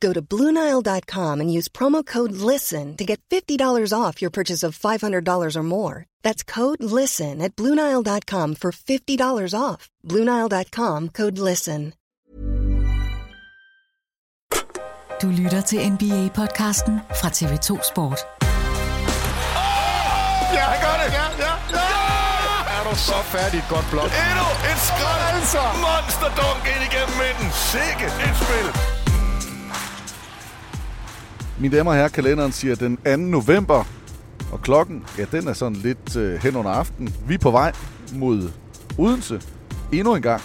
Go to BlueNile.com and use promo code LISTEN to get $50 off your purchase of $500 or more. That's code LISTEN at BlueNile.com for $50 off. BlueNile.com code LISTEN. Du lytter til NBA-podcasten fra TV2 Sport. Ja, han gør det! Ja, ja, ja! Er du så færdig et godt blok? Endnu et skrald! Altså! Monsterdunk ind igennem midten. Sikke et spil! Mine damer og herrer, kalenderen siger den 2. november, og klokken, ja, den er sådan lidt øh, hen under aften. Vi er på vej mod Odense endnu en gang.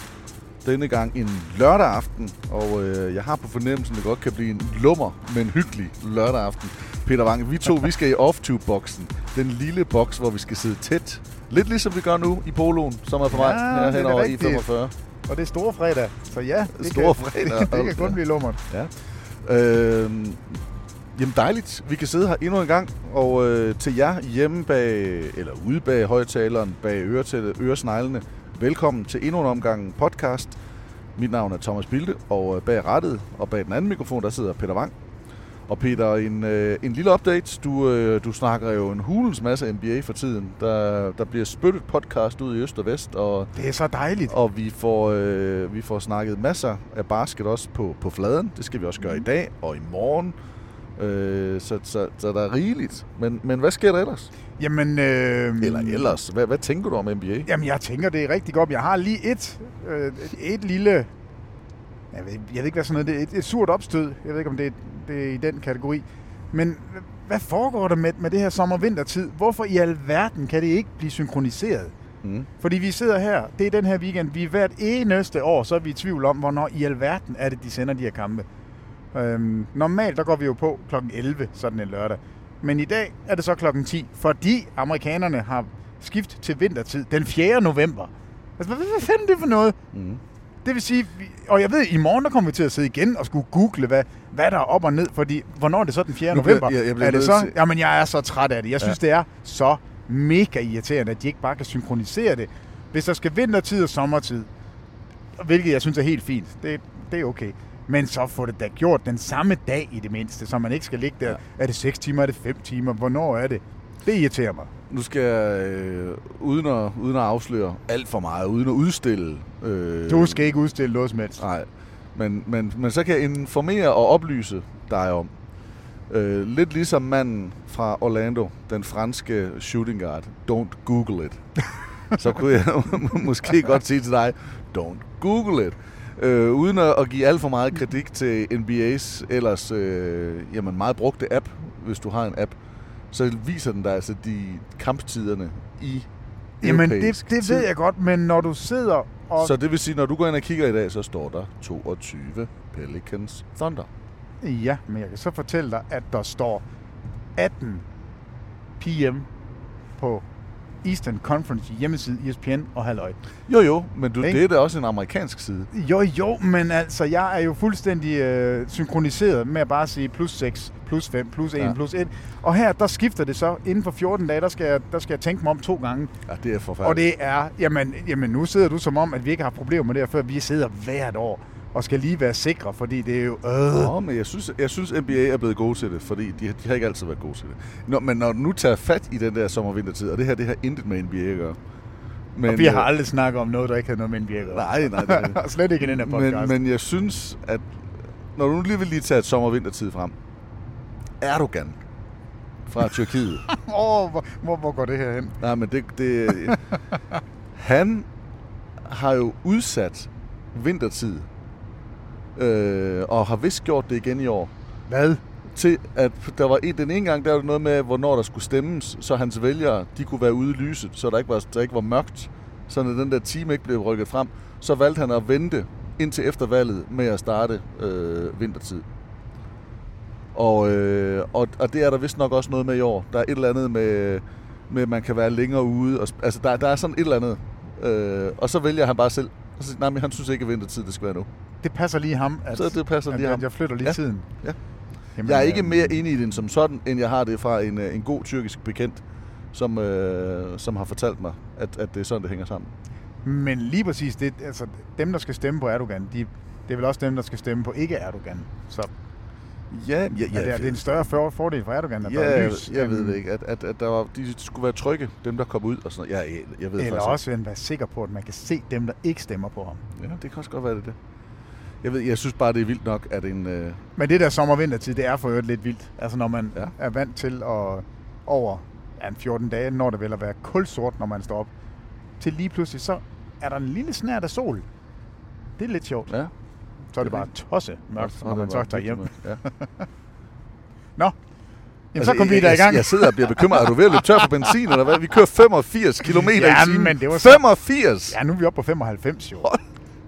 Denne gang en lørdag aften, og øh, jeg har på fornemmelsen, at det godt kan blive en lummer, men hyggelig lørdag aften. Peter Wange, vi to, vi skal i off-tube-boksen. Den lille boks, hvor vi skal sidde tæt. Lidt ligesom vi gør nu i poloen, som er på vej Ja, hen over i rigtigt. 45. Og det er store fredag, så ja, det, Store kan, fredag, det, det kan altså. kun blive lummert. Ja. Øh, jamen dejligt. Vi kan sidde her endnu en gang. Og øh, til jer hjemme bag, eller ude bag højtaleren, bag øresneglene, velkommen til endnu en omgang podcast. Mit navn er Thomas Bilde, og øh, bag rettet og bag den anden mikrofon, der sidder Peter Wang. Og Peter, en, øh, en lille update. Du, øh, du snakker jo en hulens masse NBA for tiden. Der, der bliver spyttet podcast ud i øst og vest, og Det er så dejligt. og vi får, øh, vi får snakket masser af basket også på, på fladen. Det skal vi også gøre i dag og i morgen. Øh, så, så, så der er rigeligt. Men, men hvad sker der ellers? Jamen, øh, Eller ellers? Hvad, hvad tænker du om NBA? Jamen, jeg tænker, det er rigtig godt. Jeg har lige et, øh, et, lille... Jeg ved, jeg ved ikke, hvad sådan noget det er. Et, et surt opstød. Jeg ved ikke, om det er, det er i den kategori. Men hvad foregår der med, med det her sommer-vintertid? Hvorfor i alverden kan det ikke blive synkroniseret? Mm. Fordi vi sidder her, det er den her weekend, vi er hvert eneste år, så er vi i tvivl om, hvornår i alverden er det, de sender de her kampe. Øhm, normalt, der går vi jo på kl. 11, sådan en lørdag. Men i dag er det så klokken 10, fordi amerikanerne har skift til vintertid den 4. november. Altså, hvad, hvad fanden er det for noget? Mm. Det vil sige, og jeg ved, i morgen der kommer vi til at sidde igen og skulle google, hvad, hvad der er op og ned, fordi hvornår er det så den 4. Nu bliver- november? jeg- jeg bliver er det så? til- Jamen, jeg er så træt af det. Jeg synes, Ja. det er så mega irriterende, at de ikke bare kan synkronisere det. Hvis der skal vintertid og sommertid, hvilket jeg synes er helt fint, det, det er okay. Men så få det da gjort den samme dag i det mindste, så man ikke skal ligge der. Ja. Er det 6 timer, er det 5 timer, hvornår er det? Det irriterer mig. Nu skal jeg, øh, uden, at, uden at afsløre alt for meget, uden at udstille... Øh, Du skal ikke udstille noget som helst. Nej, men, men, men så kan jeg informere og oplyse dig om, øh, lidt ligesom manden fra Orlando, den franske shooting guard, don't google it. så kunne jeg måske godt sige til dig, don't google it. Øh, uden at, at give alt for meget kritik til NBA's ellers øh, jamen meget brugte app, hvis du har en app, så viser den dig altså de kamptiderne i Jamen, det, det ved jeg godt, men når du sidder og... Så det vil sige, når du går ind og kigger i dag, så står der 22 Pelicans Thunder. Ja, men jeg kan så fortælle dig, at der står 18 p.m. på Eastern Conference hjemmeside, ESPN og halløj. Jo, jo, men du, Ikke? det er da også en amerikansk side. Jo, jo, men altså, jeg er jo fuldstændig øh, synkroniseret med at bare sige plus 6, plus 5, plus 1, Ja. ja. plus 1. Og her, der skifter det så. Inden for 14 dage, der skal jeg, der skal jeg tænke mig om to gange. Ja, det er forfærdeligt. Og det er, jamen, jamen nu sidder du som om, at vi ikke har problemer med det her, før vi sidder hvert år og skal lige være sikre, fordi det er jo... Øh. Nå, men jeg synes, jeg synes, NBA er blevet gode til det, fordi de, de har ikke altid været gode til det. Nå, men når du nu tager fat i den der sommer-vintertid, og det her, det har intet med NBA at gøre. Men, og vi har aldrig snakket om noget, der ikke havde noget med NBA at gøre. Nej, nej. Det, Og Slet ikke i den her podcast. men, men jeg synes, at når du nu lige vil lige tage et sommer-vintertid frem, Erdogan fra Tyrkiet. Åh, oh, hvor, hvor, hvor går det her hen? Nej, men det, det... han har jo udsat vintertid, øh, og har vist gjort det igen i år. Hvad? Til at der var en, den ene gang, der var noget med, hvornår der skulle stemmes, så hans vælgere, de kunne være ude i lyset, så der ikke var, der ikke var mørkt, så når den der time ikke blev rykket frem, så valgte han at vente indtil efter valget med at starte øh, vintertid. Og, øh, og, og det er der vist nok også noget med i år. Der er et eller andet med, med at man kan være længere ude. Og, altså, der, der er sådan et eller andet. Øh, og så vælger han bare selv. Og så siger, nej, men han synes ikke, at vintertid det skal være nu. Det passer lige ham, at, Så det passer at, lige at ham. jeg flytter lige Ja. tiden. Ja. Jamen, Jeg er ikke øh, mere inde i den som sådan, end jeg har det fra en, øh, en god tyrkisk bekendt, som, øh, som har fortalt mig, at, at det er sådan, det hænger sammen. Men lige præcis, det, altså, dem, der skal stemme på Erdogan, de, det er vel også dem, der skal stemme på ikke-Erdogan. Så Ja, ja, ja, ja, det, er, det er en større for, fordel for Erdogan, at der er ja lys. jeg ved det ikke. At, at, at der var, de skulle være trygge, dem der kom ud og sådan noget. Jeg, jeg, jeg ved Eller også han være sikker på, at man kan se dem, der ikke stemmer på ham. ikke. Ja, det kan også godt være det. er det. Jeg, ved, jeg synes bare, det er vildt nok, at en... Øh, Men det der sommer-vintertid, det er for øvrigt lidt vildt. Altså når man Ja. er vant til at over ja, en 14 dage, når det vel at være kulsort, når man står op, til lige pludselig, så er der en lille snært af sol. Det er lidt sjovt. ja, Så er det bare tosse mørkt, når man så tager hjem. Ja. Nå, Jamen, så kom vi da i gang. Jeg, jeg sidder og bliver bekymret. Er du ved at løbe tør for benzin, eller hvad? Vi kører 85 km Ja, i timen. men det var så- 85! Ja, nu er vi oppe på 95 jo. Hold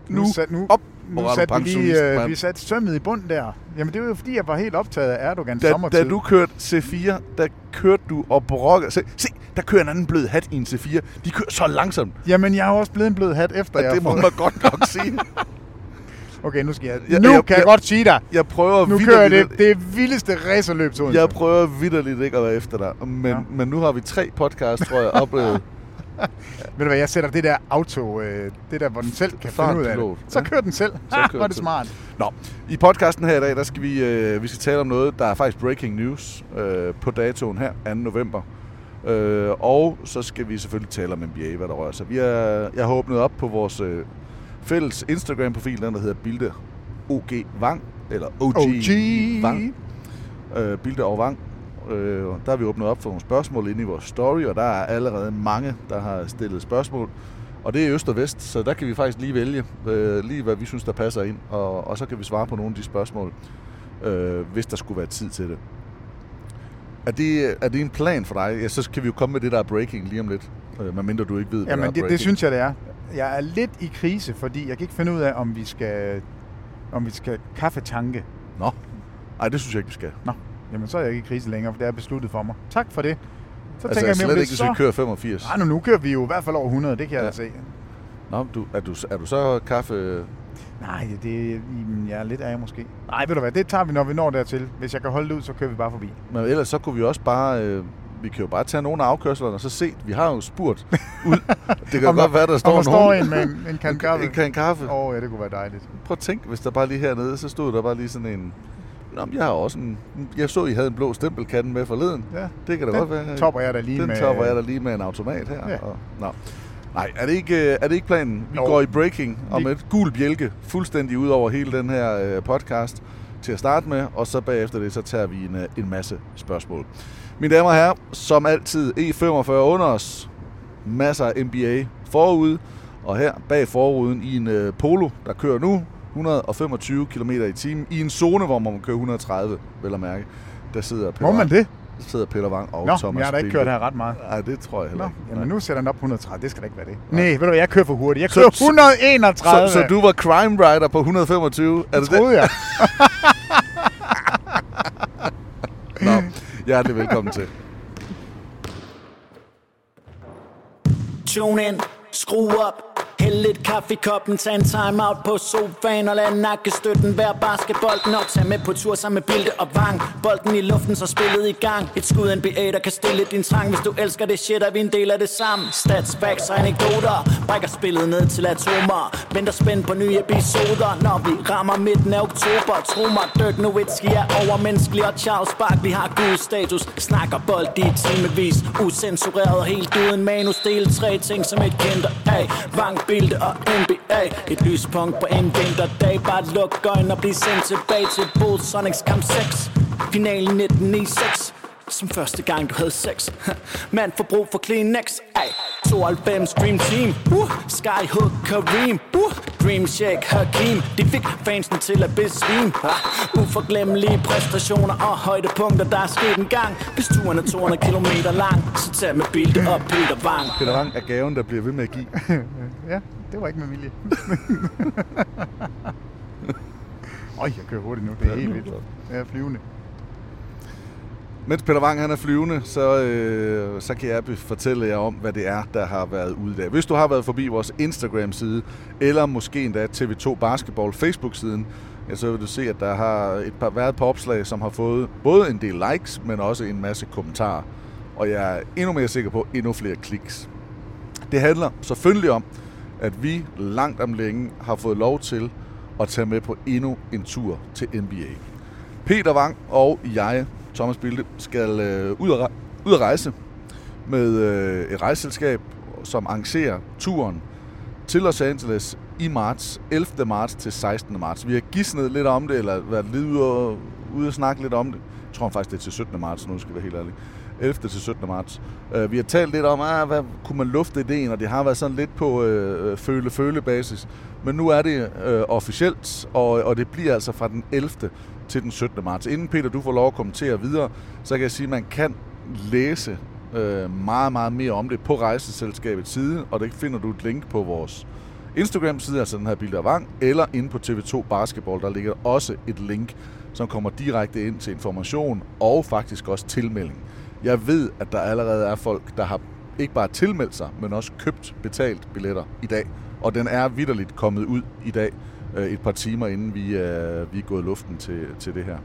nu sat, nu, op, nu hvor satte vi lige, øh, vi satte sømmet i bund der. Jamen det var jo fordi, jeg var helt optaget af Erdogans Da, sommertid. da du kørte C4, der kørte du og brokker. Se, se, der kører en anden blød hat i en C4. De kører så langsomt, Jamen jeg har også blevet en blød hat efter, jeg at det må fået... man godt nok sige. Okay, nu skal jeg... Jeg- nu jeg- kan jeg, jeg- godt sige dig. Jeg prøver Nu kører jeg det, det vildeste racerløb til. Jeg prøver vidderligt ikke at være efter dig. Men, ja. Ja. men nu har vi tre podcasts, tror jeg, oplevet. Ved du hvad, jeg sætter det der auto, øh, det der, hvor den selv kan Fart finde ud af det. Så kører den selv. Så kører den det smart. Nå, i podcasten her i dag, der skal vi, øh, vi skal tale om noget, der er faktisk breaking news øh, på datoen her, 2. november. Øh, og så skal vi selvfølgelig tale om NBA, hvad der rører sig. Vi er, jeg har åbnet op på vores øh, fælles Instagram-profil, den der hedder Bilde OG Vang, eller OG, OG. Vang. Øh, Bilde og Vang. Øh, der har vi åbnet op for nogle spørgsmål inde i vores story, og der er allerede mange, der har stillet spørgsmål. Og det er øst og vest, så der kan vi faktisk lige vælge, øh, lige hvad vi synes, der passer ind. Og, og så kan vi svare på nogle af de spørgsmål, øh, hvis der skulle være tid til det. Er det, er det en plan for dig? Ja, så kan vi jo komme med det, der er breaking lige om lidt. Øh, medmindre du ikke ved, hvad Jamen, det, breaking. det synes jeg, det er. Jeg er lidt i krise, fordi jeg kan ikke finde ud af, om vi skal, om vi skal kaffetanke. Nå, nej, det synes jeg ikke, vi skal. Nå, jamen så er jeg ikke i krise længere, for det er besluttet for mig. Tak for det. Så Altså, tænker jeg, slet mere, om ikke, hvis vi kører 85. Nej, nu, nu kører vi jo i hvert fald over 100, det kan jeg Ja. da se. Nå, du, er, du, er du så kaffe... Nej, det, jamen, jeg er lidt af måske. Nej, ved du hvad, det tager vi, når vi når dertil. Hvis jeg kan holde det ud, så kører vi bare forbi. Men ellers så kunne vi også bare... Øh, vi kan jo bare tage nogle af afkørslerne og så se. Vi har jo spurgt ud. Det kan Om godt være, der står der står en med en, en kan kaffe. En kan kaffe. Åh, oh, ja, det kunne være dejligt. Prøv at tænke, hvis der bare lige hernede, så stod der bare lige sådan en... Nå, jeg har også en... Jeg så, I havde en blå stempelkande med forleden. Ja. Det kan da Den godt være. topper jeg da lige den med- topper jeg da lige med en automat her. Ja. Og, nå. Nej, er det, ikke, øh, er det ikke planen? Vi Jo. går i breaking om et gul bjælke fuldstændig ud over hele den her øh, podcast til at starte med, og så bagefter det, så tager vi en, øh, en masse spørgsmål. Mine damer og herrer, som altid E45 under os, masser af NBA forud, og her bag forruden i en øh, Polo, der kører nu 125 km i timen, i en zone, hvor man må køre 130, vel at mærke. Der sidder Peter, Må man det? Der sidder Peter Wang og Nå, Thomas jeg har da ikke Bilde. kørt her ret meget. Nej, det tror jeg heller Nå, ikke. jamen Nej. nu sætter den op på 130. Det skal da ikke være det. Nej, ved du hvad, jeg kører for hurtigt. Jeg kører så- 131. Så, så du var crime rider på 125? Er det troede jeg. det? Nå, hjertelig velkommen til. Tune in, skru op, Hæld lidt kaffe i koppen, tag en time out på sofaen og lad nakkestøtten være basketbolden op. tag med på tur sammen med Bilde og Vang. Bolden i luften, så spillet i gang. Et skud NBA, der kan stille din trang. Hvis du elsker det shit, er vi en del af det samme. Stats, facts og anekdoter. Brækker spillet ned til atomer. Venter spændt på nye episoder, når vi rammer midten af oktober. Tro mig, Dirk Nowitzki er overmenneskelig og Charles Barkley har god status. Snakker bold i timevis, usensureret og helt uden manus. Del tre ting som et kendt af. Vang, vildt og NBA Et lyspunkt på en vinterdag Bare luk øjnene og bliv sendt tilbage til Bulls Sonics kamp 6 Finalen 1996 som første gang du havde sex Man får brug for Kleenex Ay. 92 Dream Team uh. Skyhook Kareem uh. Dream Shake Hakim De fik fansen til at besvime uh. Uforglemmelige præstationer og højdepunkter Der er sket en gang Hvis turen er 200 km lang Så tag med billede op Peter Wang Peter Wang er gaven, der bliver ved med at give. ja, det var ikke med vilje. Øj, jeg kører hurtigt nu. Det er helt vildt. Jeg er flyvende. Mens Peter Wang han er flyvende, så, øh, så kan jeg fortælle jer om, hvad det er, der har været ude der. Hvis du har været forbi vores Instagram-side, eller måske endda TV2 Basketball Facebook-siden, ja, så vil du se, at der har et par, været et par opslag, som har fået både en del likes, men også en masse kommentarer. Og jeg er endnu mere sikker på endnu flere kliks. Det handler selvfølgelig om, at vi langt om længe har fået lov til at tage med på endnu en tur til NBA. Peter Wang og jeg, Thomas Bilde, skal øh, ud, at, re- ud at rejse med øh, et rejseselskab, som arrangerer turen til Los Angeles i marts, 11. marts til 16. marts. Vi har gidsnet lidt om det, eller været lidt ude og, ude og snakke lidt om det. Jeg tror faktisk, det er til 17. marts, nu skal jeg være helt ærlig. 11. til 17. marts. Uh, vi har talt lidt om, ah, hvad kunne man lufte ideen, og det har været sådan lidt på øh, uh, føle-føle-basis. Men nu er det uh, officielt, og, og det bliver altså fra den 11 til den 17. marts. Inden Peter, du får lov at kommentere videre, så kan jeg sige, at man kan læse øh, meget, meget mere om det på rejseselskabets side, og det finder du et link på vores Instagram-side, altså den her Bilder Vang, eller inde på TV2 Basketball, der ligger også et link, som kommer direkte ind til information og faktisk også tilmelding. Jeg ved, at der allerede er folk, der har ikke bare tilmeldt sig, men også købt betalt billetter i dag. Og den er vidderligt kommet ud i dag, øh, et par timer inden vi er, vi er gået luften til, til det her.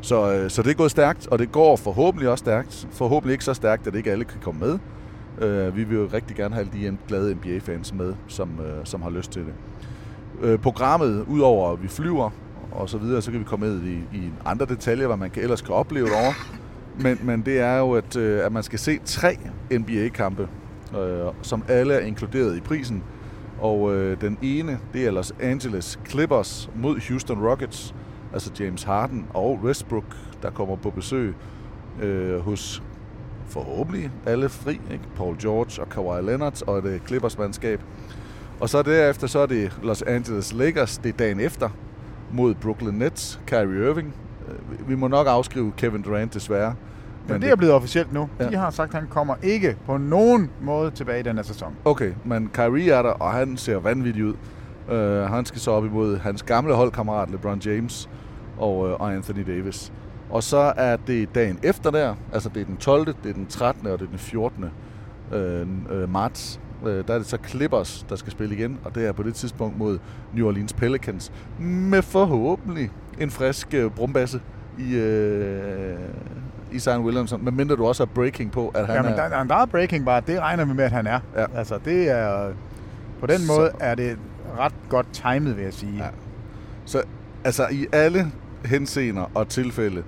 Så, øh, så det er gået stærkt, og det går forhåbentlig også stærkt. Forhåbentlig ikke så stærkt, at ikke alle kan komme med. Øh, vi vil jo rigtig gerne have de glade NBA-fans med, som, øh, som har lyst til det. Øh, programmet, udover at vi flyver og så videre, så kan vi komme med i, i andre detaljer, hvad man kan, ellers kan opleve over. Men, men det er jo, at, øh, at man skal se tre NBA-kampe, øh, som alle er inkluderet i prisen. Og øh, den ene, det er Los Angeles Clippers mod Houston Rockets. Altså James Harden og Westbrook, der kommer på besøg øh, hos forhåbentlig alle fri. Ikke? Paul George og Kawhi Leonard og det Clippers-mandskab. Og så derefter så er det Los Angeles Lakers, det er dagen efter, mod Brooklyn Nets, Kyrie Irving. Øh, vi må nok afskrive Kevin Durant desværre. Men det er blevet officielt nu. Ja. De har sagt, at han kommer ikke på nogen måde tilbage i den her sæson. Okay, men Kyrie er der, og han ser vanvittig ud. Uh, han skal så op imod hans gamle holdkammerat LeBron James og, uh, og Anthony Davis. Og så er det dagen efter der, altså det er den 12., det er den 13. og det er den 14. Uh, uh, marts. Uh, der er det så Clippers, der skal spille igen, og det er på det tidspunkt mod New Orleans Pelicans. Med forhåbentlig en frisk uh, brumbasse i, uh, i Zion Williamson, medmindre du også har breaking på, at han ja, men er... Der, der er breaking bare, det regner vi med, at han er. Ja. Altså, det er... På den måde så. er det ret godt timet, vil jeg sige. Ja. Så altså, i alle henseender og tilfælde,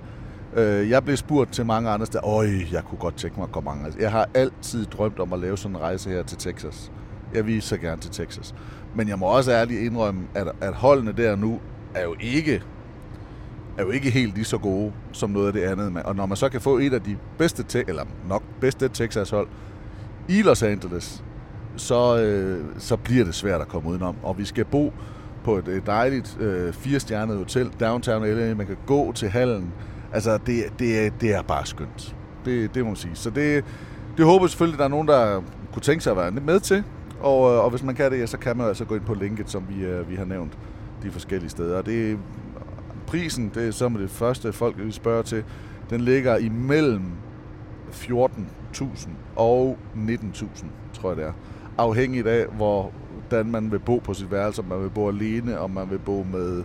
øh, jeg blev spurgt til mange andre steder, øj, jeg kunne godt tænke mig at komme mange. Jeg har altid drømt om at lave sådan en rejse her til Texas. Jeg vil så gerne til Texas. Men jeg må også ærligt indrømme, at, at holdene der nu er jo ikke er jo ikke helt lige så gode som noget af det andet. Og når man så kan få et af de bedste, te- eller nok bedste Texas-hold i Los Angeles, så, øh, så bliver det svært at komme udenom. Og vi skal bo på et, dejligt øh, firestjernet hotel, downtown LA. Man kan gå til hallen. Altså, det, det, er, det er bare skønt. Det, det må man sige. Så det, det håber jeg selvfølgelig, at der er nogen, der kunne tænke sig at være med til. Og, øh, og hvis man kan det, så kan man altså gå ind på linket, som vi, øh, vi har nævnt de forskellige steder. Og det prisen, det er så med det første folk, vi spørger til, den ligger imellem 14.000 og 19.000, tror jeg det er. afhængigt af, hvordan man vil bo på sit værelse, om man vil bo alene, om man vil bo med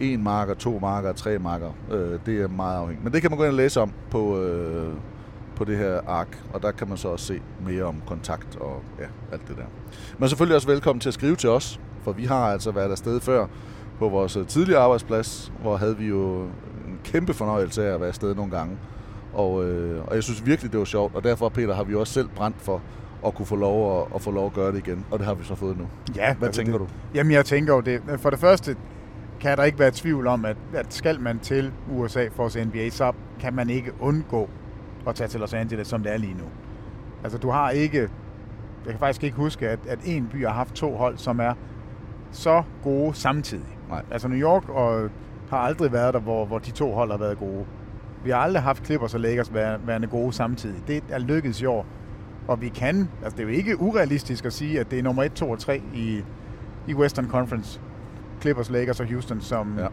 en marker, to marker, tre marker. Øh, det er meget afhængigt. Men det kan man gå ind og læse om på, øh, på det her ark, og der kan man så også se mere om kontakt og ja, alt det der. Men selvfølgelig også velkommen til at skrive til os, for vi har altså været afsted før på vores øh, tidligere arbejdsplads, hvor havde vi jo en kæmpe fornøjelse af at være afsted nogle gange. Og, øh, og jeg synes virkelig, det var sjovt, og derfor, Peter, har vi også selv brændt for at kunne få lov at, at få lov at gøre det igen, og det har vi så fået nu. Ja, Hvad altså tænker det, du? Jamen, jeg tænker jo det. For det første kan der ikke være tvivl om, at, at skal man til USA for at se NBA, så kan man ikke undgå at tage til Los Angeles, som det er lige nu. Altså, du har ikke... Jeg kan faktisk ikke huske, at, at en by har haft to hold, som er så gode samtidig. Nej. Altså, New York og har aldrig været der, hvor, hvor de to hold har været gode. Vi har aldrig haft Clippers og Lakers vær- værende gode samtidig. Det er lykkedes i år. Og vi kan, altså det er jo ikke urealistisk at sige, at det er nummer 1, 2 og 3 i, i Western Conference. Clippers, Lakers og Houston, som, ja.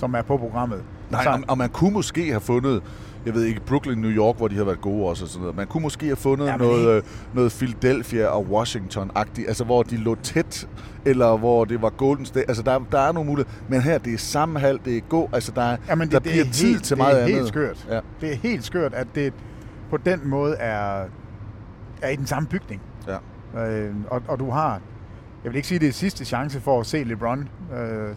Som er på programmet. Nej, Så- og, og man kunne måske have fundet, jeg ved ikke, Brooklyn, New York, hvor de har været gode også og sådan noget. Man kunne måske have fundet Ja, noget, øh, noget Philadelphia og Washington-agtigt, altså hvor de lå tæt, eller hvor det var Golden State. Altså der, der er nogle muligheder, men her det er samme hal, det er god, altså der, Jamen, det, der det bliver er tid helt, til det meget er andet. helt skørt. Ja. Det er helt skørt, at det på den måde er, er i den samme bygning. Ja. Øh, og, og du har, jeg vil ikke sige, det er sidste chance for at se LeBron øh,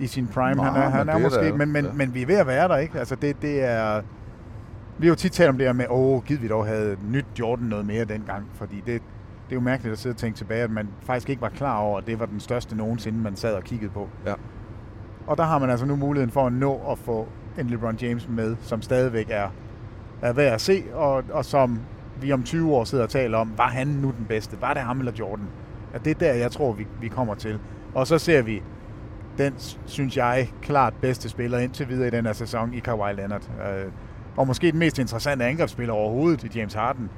i sin prime. Nej, han er, han er måske, der- men, men, ja. men vi er ved at være der, ikke? Altså det, det er... Vi har jo tit talt om det her med, åh, giv vi dog havde nyt Jordan noget mere dengang, fordi det, det er jo mærkeligt at sidde og tænke tilbage, at man faktisk ikke var klar over, at det var den største nogensinde, man sad og kiggede på. Ja. Og der har man altså nu muligheden for at nå at få en LeBron James med, som stadigvæk er, er værd at se, og, og som vi om 20 år sidder og taler om, var han nu den bedste? Var det ham eller Jordan? Ja, det er der, jeg tror, vi, vi kommer til. Og så ser vi den, synes jeg, klart bedste spiller indtil videre i den her sæson i Kawhi Leonard. Øh, og måske den mest interessante angrebsspiller overhovedet i James Harden.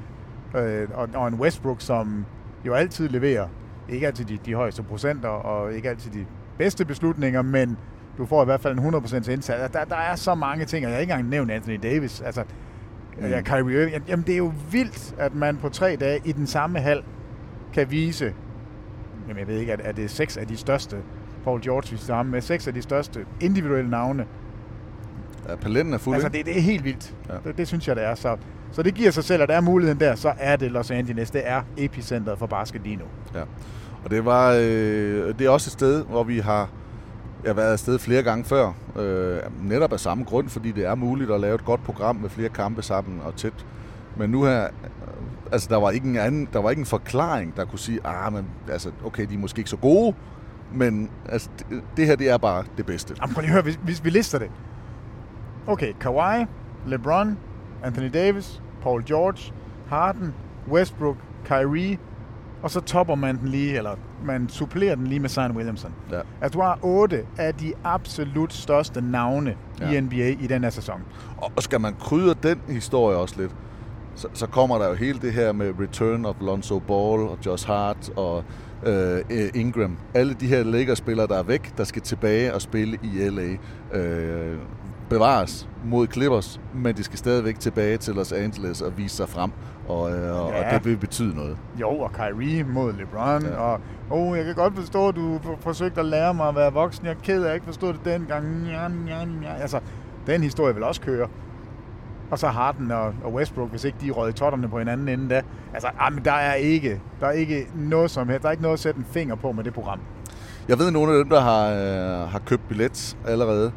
Øh, og, og en Westbrook, som jo altid leverer. Ikke altid de, de højeste procenter, og ikke altid de bedste beslutninger, men du får i hvert fald en 100% indsats. Der, der er så mange ting, og jeg har ikke engang nævnt Anthony Davis. Altså, mm. ja, Kyrie Irving. Jamen, det er jo vildt, at man på tre dage i den samme hal kan vise, jamen jeg ved ikke, at, at det er seks af de største, Paul George vi sammen med, seks af de største individuelle navne. Ja, paletten er fuld, Altså, det, det er helt vildt. Ja. Ja. Det, det, synes jeg, det er. Så, så det giver sig selv, at der er muligheden der, så er det Los Angeles. Det er epicentret for basket lige nu. Ja. Og det var øh, det er også et sted, hvor vi har jeg har været afsted flere gange før. Øh, netop af samme grund, fordi det er muligt at lave et godt program med flere kampe sammen og tæt. Men nu her, øh, altså der var ikke en anden, der var ikke en forklaring, der kunne sige, ah, men altså, okay, de er måske ikke så gode, men altså, det, det her, det er bare det bedste. Jamen, prøv lige at høre, hvis, hvis vi lister det. Okay, Kawhi, LeBron, Anthony Davis, Paul George, Harden, Westbrook, Kyrie, og så topper man den lige, eller man supplerer den lige med Zion Williamson. Ja. Altså, du har otte af de absolut største navne ja. i. NBA i den her sæson. Og skal man krydre den historie også lidt, så, så kommer der jo hele det her med return of Lonzo Ball og Josh Hart og øh, Ingram. Alle de her Lakers-spillere, der er væk, der skal tilbage og spille i LA. Øh, bevares mod Clippers, men de skal stadigvæk tilbage til Los Angeles og vise sig frem. Og, øh, og Ja. det vil betyde noget. Jo, og Kyrie mod LeBron, Ja. og oh, jeg kan godt forstå, at du forsøgte at lære mig at være voksen. Jeg er ked af, at jeg ikke forstod det dengang. Ja, ja, ja. Altså, den historie vil også køre. Og så Harden og, og Westbrook, hvis ikke de rød i totterne på hinanden inden da. Altså, jamen, der er ikke, der er ikke noget som helst. Der er ikke noget at sætte en finger på med det program. Jeg ved, at nogle af dem, der har, øh, har købt billet allerede,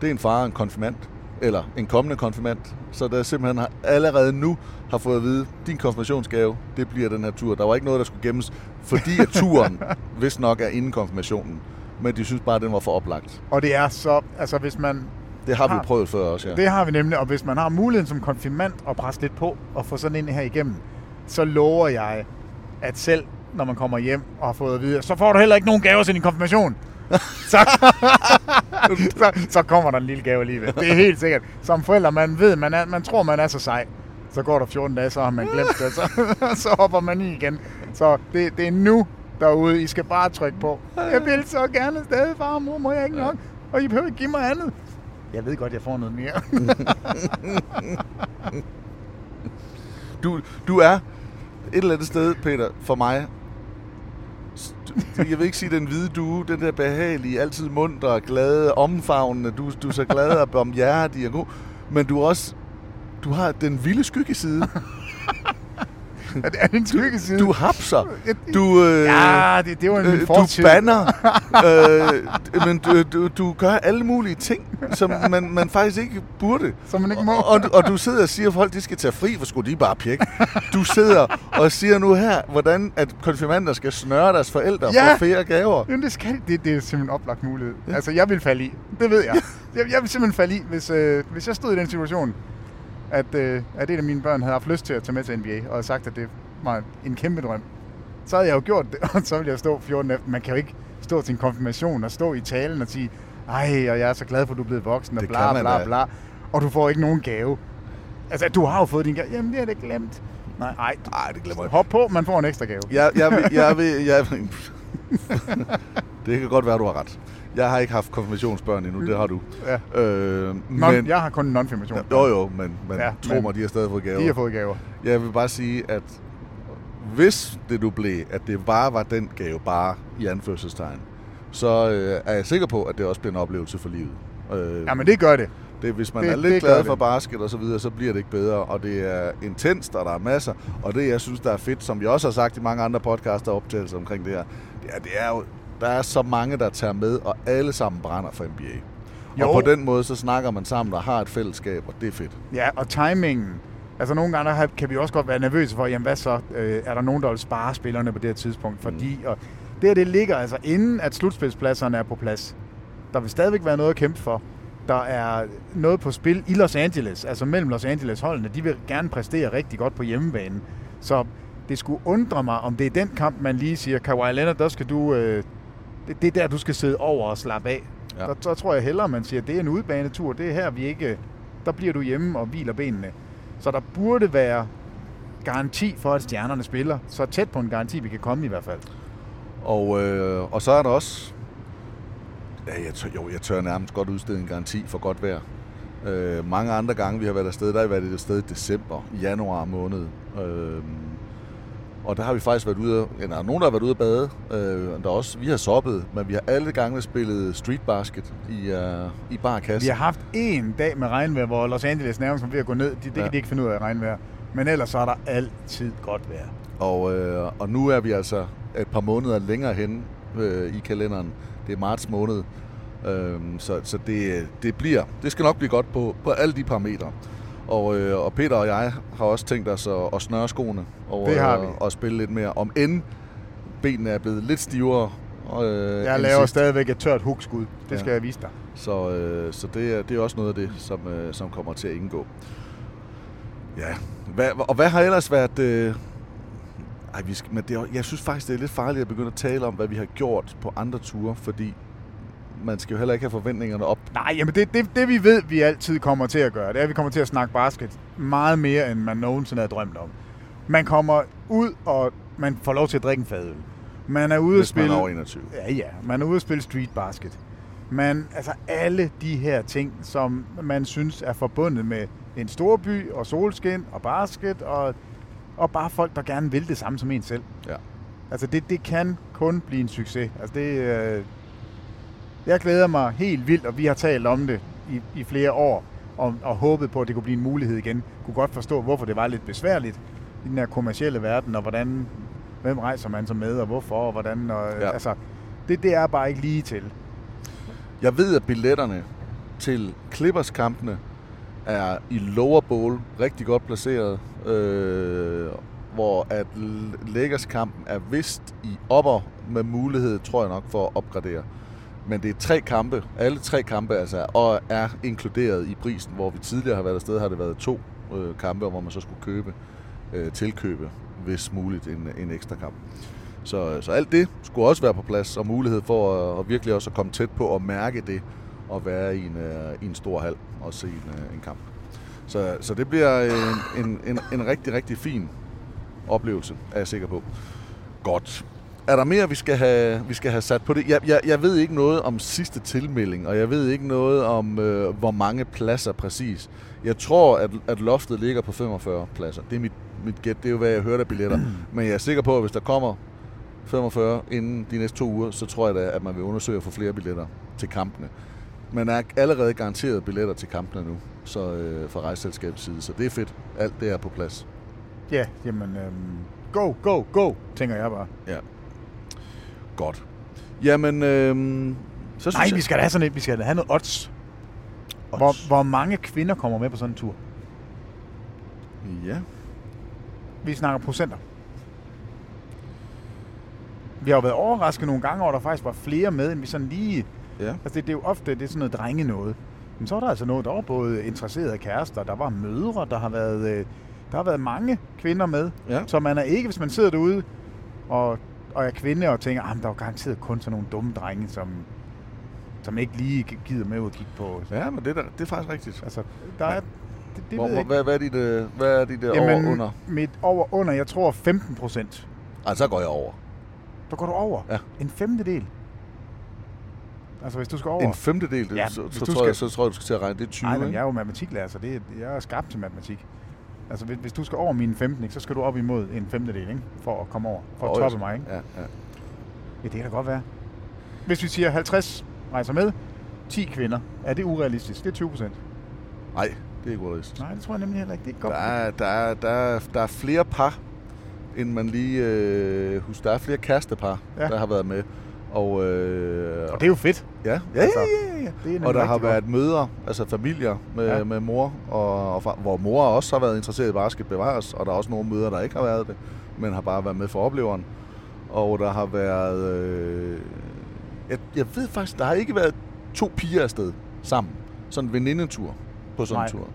det er en far en konfirmand, eller en kommende konfirmand. Så der simpelthen har, allerede nu har fået at vide, at din konfirmationsgave, det bliver den her tur. Der var ikke noget, der skulle gemmes, fordi at turen vist nok er inden konfirmationen. Men de synes bare, at den var for oplagt. Og det er så, altså hvis man... Det har vi prøvet før også, ja. Det har vi nemlig, og hvis man har muligheden som konfirmand at presse lidt på og få sådan en her igennem, så lover jeg, at selv når man kommer hjem og har fået at vide, så får du heller ikke nogen gaver til din konfirmation. så, så, så kommer der en lille gave alligevel. Det er helt sikkert. Som forælder, man ved, man, er, man tror, man er så sej. Så går der 14 dage, så har man glemt det, så, så hopper man i igen. Så det, det er nu derude. I skal bare trykke på. Jeg vil så gerne stadig, far og mor, må jeg ikke nok? Og I behøver ikke give mig andet. Jeg ved godt, jeg får noget mere. Du, du er et eller andet sted, Peter, for mig, jeg vil ikke sige den hvide due, den der behagelige, altid munter, glade, omfavnende, du, du er så glad og bomhjertig og god, men du er også, du har den vilde skyggeside. Er det, er det en skyggeside? Du hapser. Du, øh, Ja, det- det var en øh, Du fortid. banner. øh, men du, du, du gør alle mulige ting, som man, man faktisk ikke burde. Som man ikke må. Og, og du sidder og siger, at folk de skal tage fri, for skulle de bare pjekke. Du sidder og siger nu her, hvordan at konfirmander skal snøre deres forældre Ja. for flere gaver. Jamen, det, skal, det, det er simpelthen en oplagt mulighed. Ja. Altså, jeg vil falde i. Det ved jeg. jeg, jeg vil simpelthen falde i, hvis, øh, hvis jeg stod i den situation, at, øh, at en af mine børn havde haft lyst til at tage med til NBA, og havde sagt, at det var en kæmpe drøm. Så havde jeg jo gjort det, og så ville jeg stå 14 efter. Man kan jo ikke stå til en konfirmation og stå i talen og sige, ej, og jeg er så glad for, at du er blevet voksen, og Det bla bla da. bla. Og du får ikke nogen gave. Altså, du har jo fået din gave. Jamen, det er det glemt. Nej, ej, Ej, det glemmer jeg. hop på, man får en ekstra gave. Jeg, jeg, vil, jeg, vil, jeg, vil, det kan godt være, du har ret. Jeg har ikke haft konfirmationsbørn endnu, det har du. Ja. Øh, Non, men, jeg har kun en non-firmation. Jo, jo, men, men Ja, tro men mig, de har stadig fået gaver. De har fået gaver. Jeg vil bare sige, at hvis det nu blev, at det bare var den gave, bare i anførselstegn, så øh, er jeg sikker på, at det også bliver en oplevelse for livet. Øh, Ja, men det gør det. det, hvis man det- det, er lidt det glad det. for basket og så videre, så bliver det ikke bedre, og det er intenst, og der er masser. Og det, jeg synes, der er fedt, som vi også har sagt i mange andre podcaster og optagelser omkring det her, det er, det er jo, der er så mange, der tager med, og alle sammen brænder for NBA. Jo. Og på den måde, så snakker man sammen og har et fællesskab, og det er fedt. Ja, og timingen. Altså nogle gange kan vi også godt være nervøse for, jamen hvad så, øh, er der nogen, der vil spare spillerne på det her tidspunkt? Fordi, og det her, det ligger altså inden, at slutspilspladserne er på plads. Der vil stadigvæk være noget at kæmpe for. Der er noget på spil i Los Angeles, altså mellem Los Angeles-holdene. De vil gerne præstere rigtig godt på hjemmebanen. Så det skulle undre mig, om det er den kamp, man lige siger, Kawhi Leonard, der skal du, øh, det, det er der, du skal sidde over og slappe af. Ja. Der, der tror jeg hellere, man siger, det er en udbanetur, det er her, vi ikke, der bliver du hjemme og hviler benene. Så der burde være garanti for, at stjernerne spiller. Så tæt på en garanti, vi kan komme i hvert fald. Og, øh, og så er der også... Ja, jeg tør, jo, jeg tør nærmest godt udstede en garanti for godt vejr. Øh, mange andre gange, vi har været afsted, der har været afsted i december, januar måned. Øh, og der har vi faktisk været ude, ja, der er nogen, der har været ude at bade. Øh, der er også, vi har soppet, men vi har alle gange spillet street basket i, uh, i barkasse. Vi har haft en dag med regnvejr, hvor Los Angeles nærmest var ved at gå ned. Det, det Ja. kan de ikke finde ud af regnvejr. Men ellers så er der altid godt vejr. Og, øh, og nu er vi altså et par måneder længere hen øh, i kalenderen. Det er marts måned. Øh, så så det, det bliver, det skal nok blive godt på, på alle de parametre. Og, øh, og Peter og jeg har også tænkt os at, at snøre skoene og, Det har øh, vi. og spille lidt mere. Om end benene er blevet lidt stivere. Øh, Jeg laver sidst. stadigvæk et tørt hugskud. Det Ja. skal jeg vise dig. Så, øh, så det, er, det er også noget af det, som, øh, som kommer til at indgå. Ja, hvad, og hvad har ellers været... Øh, ej, vi skal, men det er, jeg synes faktisk, det er lidt farligt at begynde at tale om, hvad vi har gjort på andre ture, fordi man skal jo heller ikke have forventningerne op. Nej, jamen det, det, det vi ved, vi altid kommer til at gøre, det er, at vi kommer til at snakke basket meget mere, end man nogensinde havde drømt om. Man kommer ud, og man får lov til at drikke en fadøl. Man er ude at Hvis man er spille... over 21. Ja, ja. Man er ude at spille street basket. Men altså alle de her ting, som man synes er forbundet med en stor by og solskin og basket og, og bare folk, der gerne vil det samme som en selv. Ja. Altså det, det kan kun blive en succes. Altså det, øh, jeg glæder mig helt vildt, og vi har talt om det i, i flere år, og, og håbet på, at det kunne blive en mulighed igen. Kunne godt forstå, hvorfor det var lidt besværligt i den her kommercielle verden, og hvordan, hvem rejser man så med, og hvorfor, og hvordan. Og, ja. Altså, det, det er bare ikke lige til. Jeg ved, at billetterne til Clippers-kampene er i lower bowl rigtig godt placeret, øh, hvor at Lakers-kampen er vist i upper med mulighed, tror jeg nok, for at opgradere. Men det er tre kampe, alle tre kampe altså, og er inkluderet i prisen, hvor vi tidligere har været afsted, har det været to øh, kampe, hvor man så skulle købe, øh, tilkøbe, hvis muligt, en, en ekstra kamp. Så, så alt det skulle også være på plads, og mulighed for at, og virkelig også at komme tæt på og mærke det, og være i en, øh, i en stor hal og se en, øh, en kamp. Så, så det bliver en, en, en, en rigtig, rigtig fin oplevelse, er jeg sikker på. Godt. Er der mere, vi skal have, vi skal have sat på det? Jeg, jeg, jeg ved ikke noget om sidste tilmelding, og jeg ved ikke noget om, øh, hvor mange pladser præcis. Jeg tror, at, at loftet ligger på 45 pladser. Det er mit, mit gæt. Det er jo, hvad jeg hørte af billetter. Men jeg er sikker på, at hvis der kommer 45 inden de næste to uger, så tror jeg da, at man vil undersøge at få flere billetter til kampene. Man er allerede garanteret billetter til kampene nu, så øh, fra rejseselskabets side, så det er fedt. Alt det er på plads. Ja, jamen, øhm, go, go, go, tænker jeg bare. Ja. Godt. Jamen, øhm, så synes Nej, jeg... vi skal da have sådan et, vi skal da have noget odds. odds. Hvor, hvor mange kvinder kommer med på sådan en tur? Ja. Vi snakker procenter. Vi har jo været overrasket nogle gange over, at der faktisk var flere med, end vi sådan lige... Ja. Altså, det, det er jo ofte det er sådan noget drenge noget. Men så er der altså noget, der var både interesserede kærester, der var mødre, der har været, øh, der har været mange kvinder med. Ja. Så man er ikke, hvis man sidder derude og, og er kvinde og tænker, at der er jo garanteret kun sådan nogle dumme drenge, som, som ikke lige gider med ud at kigge på. Ja, men det er, det er faktisk rigtigt. Altså, der er, det, det Hvor, ved hvor, jeg ikke. hvad, hvad er dit, øh, hvad er dit øh, over under? Mit over under, jeg tror 15 procent. Ej, så går jeg over. Der går du over. Ja. En femtedel. Altså hvis du skal over. En femtedel, det, Ja, så, så, tror skal- jeg, så tror jeg, du skal til at regne. Det er 20, Nej, men jeg er jo matematiklærer, så det, jeg er skabt til matematik. Altså hvis, hvis du skal over min 15, ikke, så skal du op imod en femtedel, ikke? For at komme over. For at Åh, toppe mig, ikke? Ja, ja. Ja, det kan da godt være. Hvis vi siger 50 rejser med, 10 kvinder, er det urealistisk? Det er 20 procent. Nej, det er ikke urealistisk. Nej, det tror jeg nemlig heller ikke. Det er godt. Der er, der, er, der, er, der er flere par, end man lige øh, husker. Der er flere kærestepar, Ja. ja. der har været med. Og, øh, Og det er jo fedt. Ja, ja, ja, Altså, ja, ja. det nemlig Og der har godt. været møder, altså familier med, Ja. ja. med mor, og, og far, hvor mor også har været interesseret i basket bevares, og der er også nogle møder, der ikke har været det, men har bare været med for opleveren. Og der har været... Øh, jeg, jeg ved faktisk, der har ikke været to piger afsted sammen. Sådan en venindetur på sådan en tur.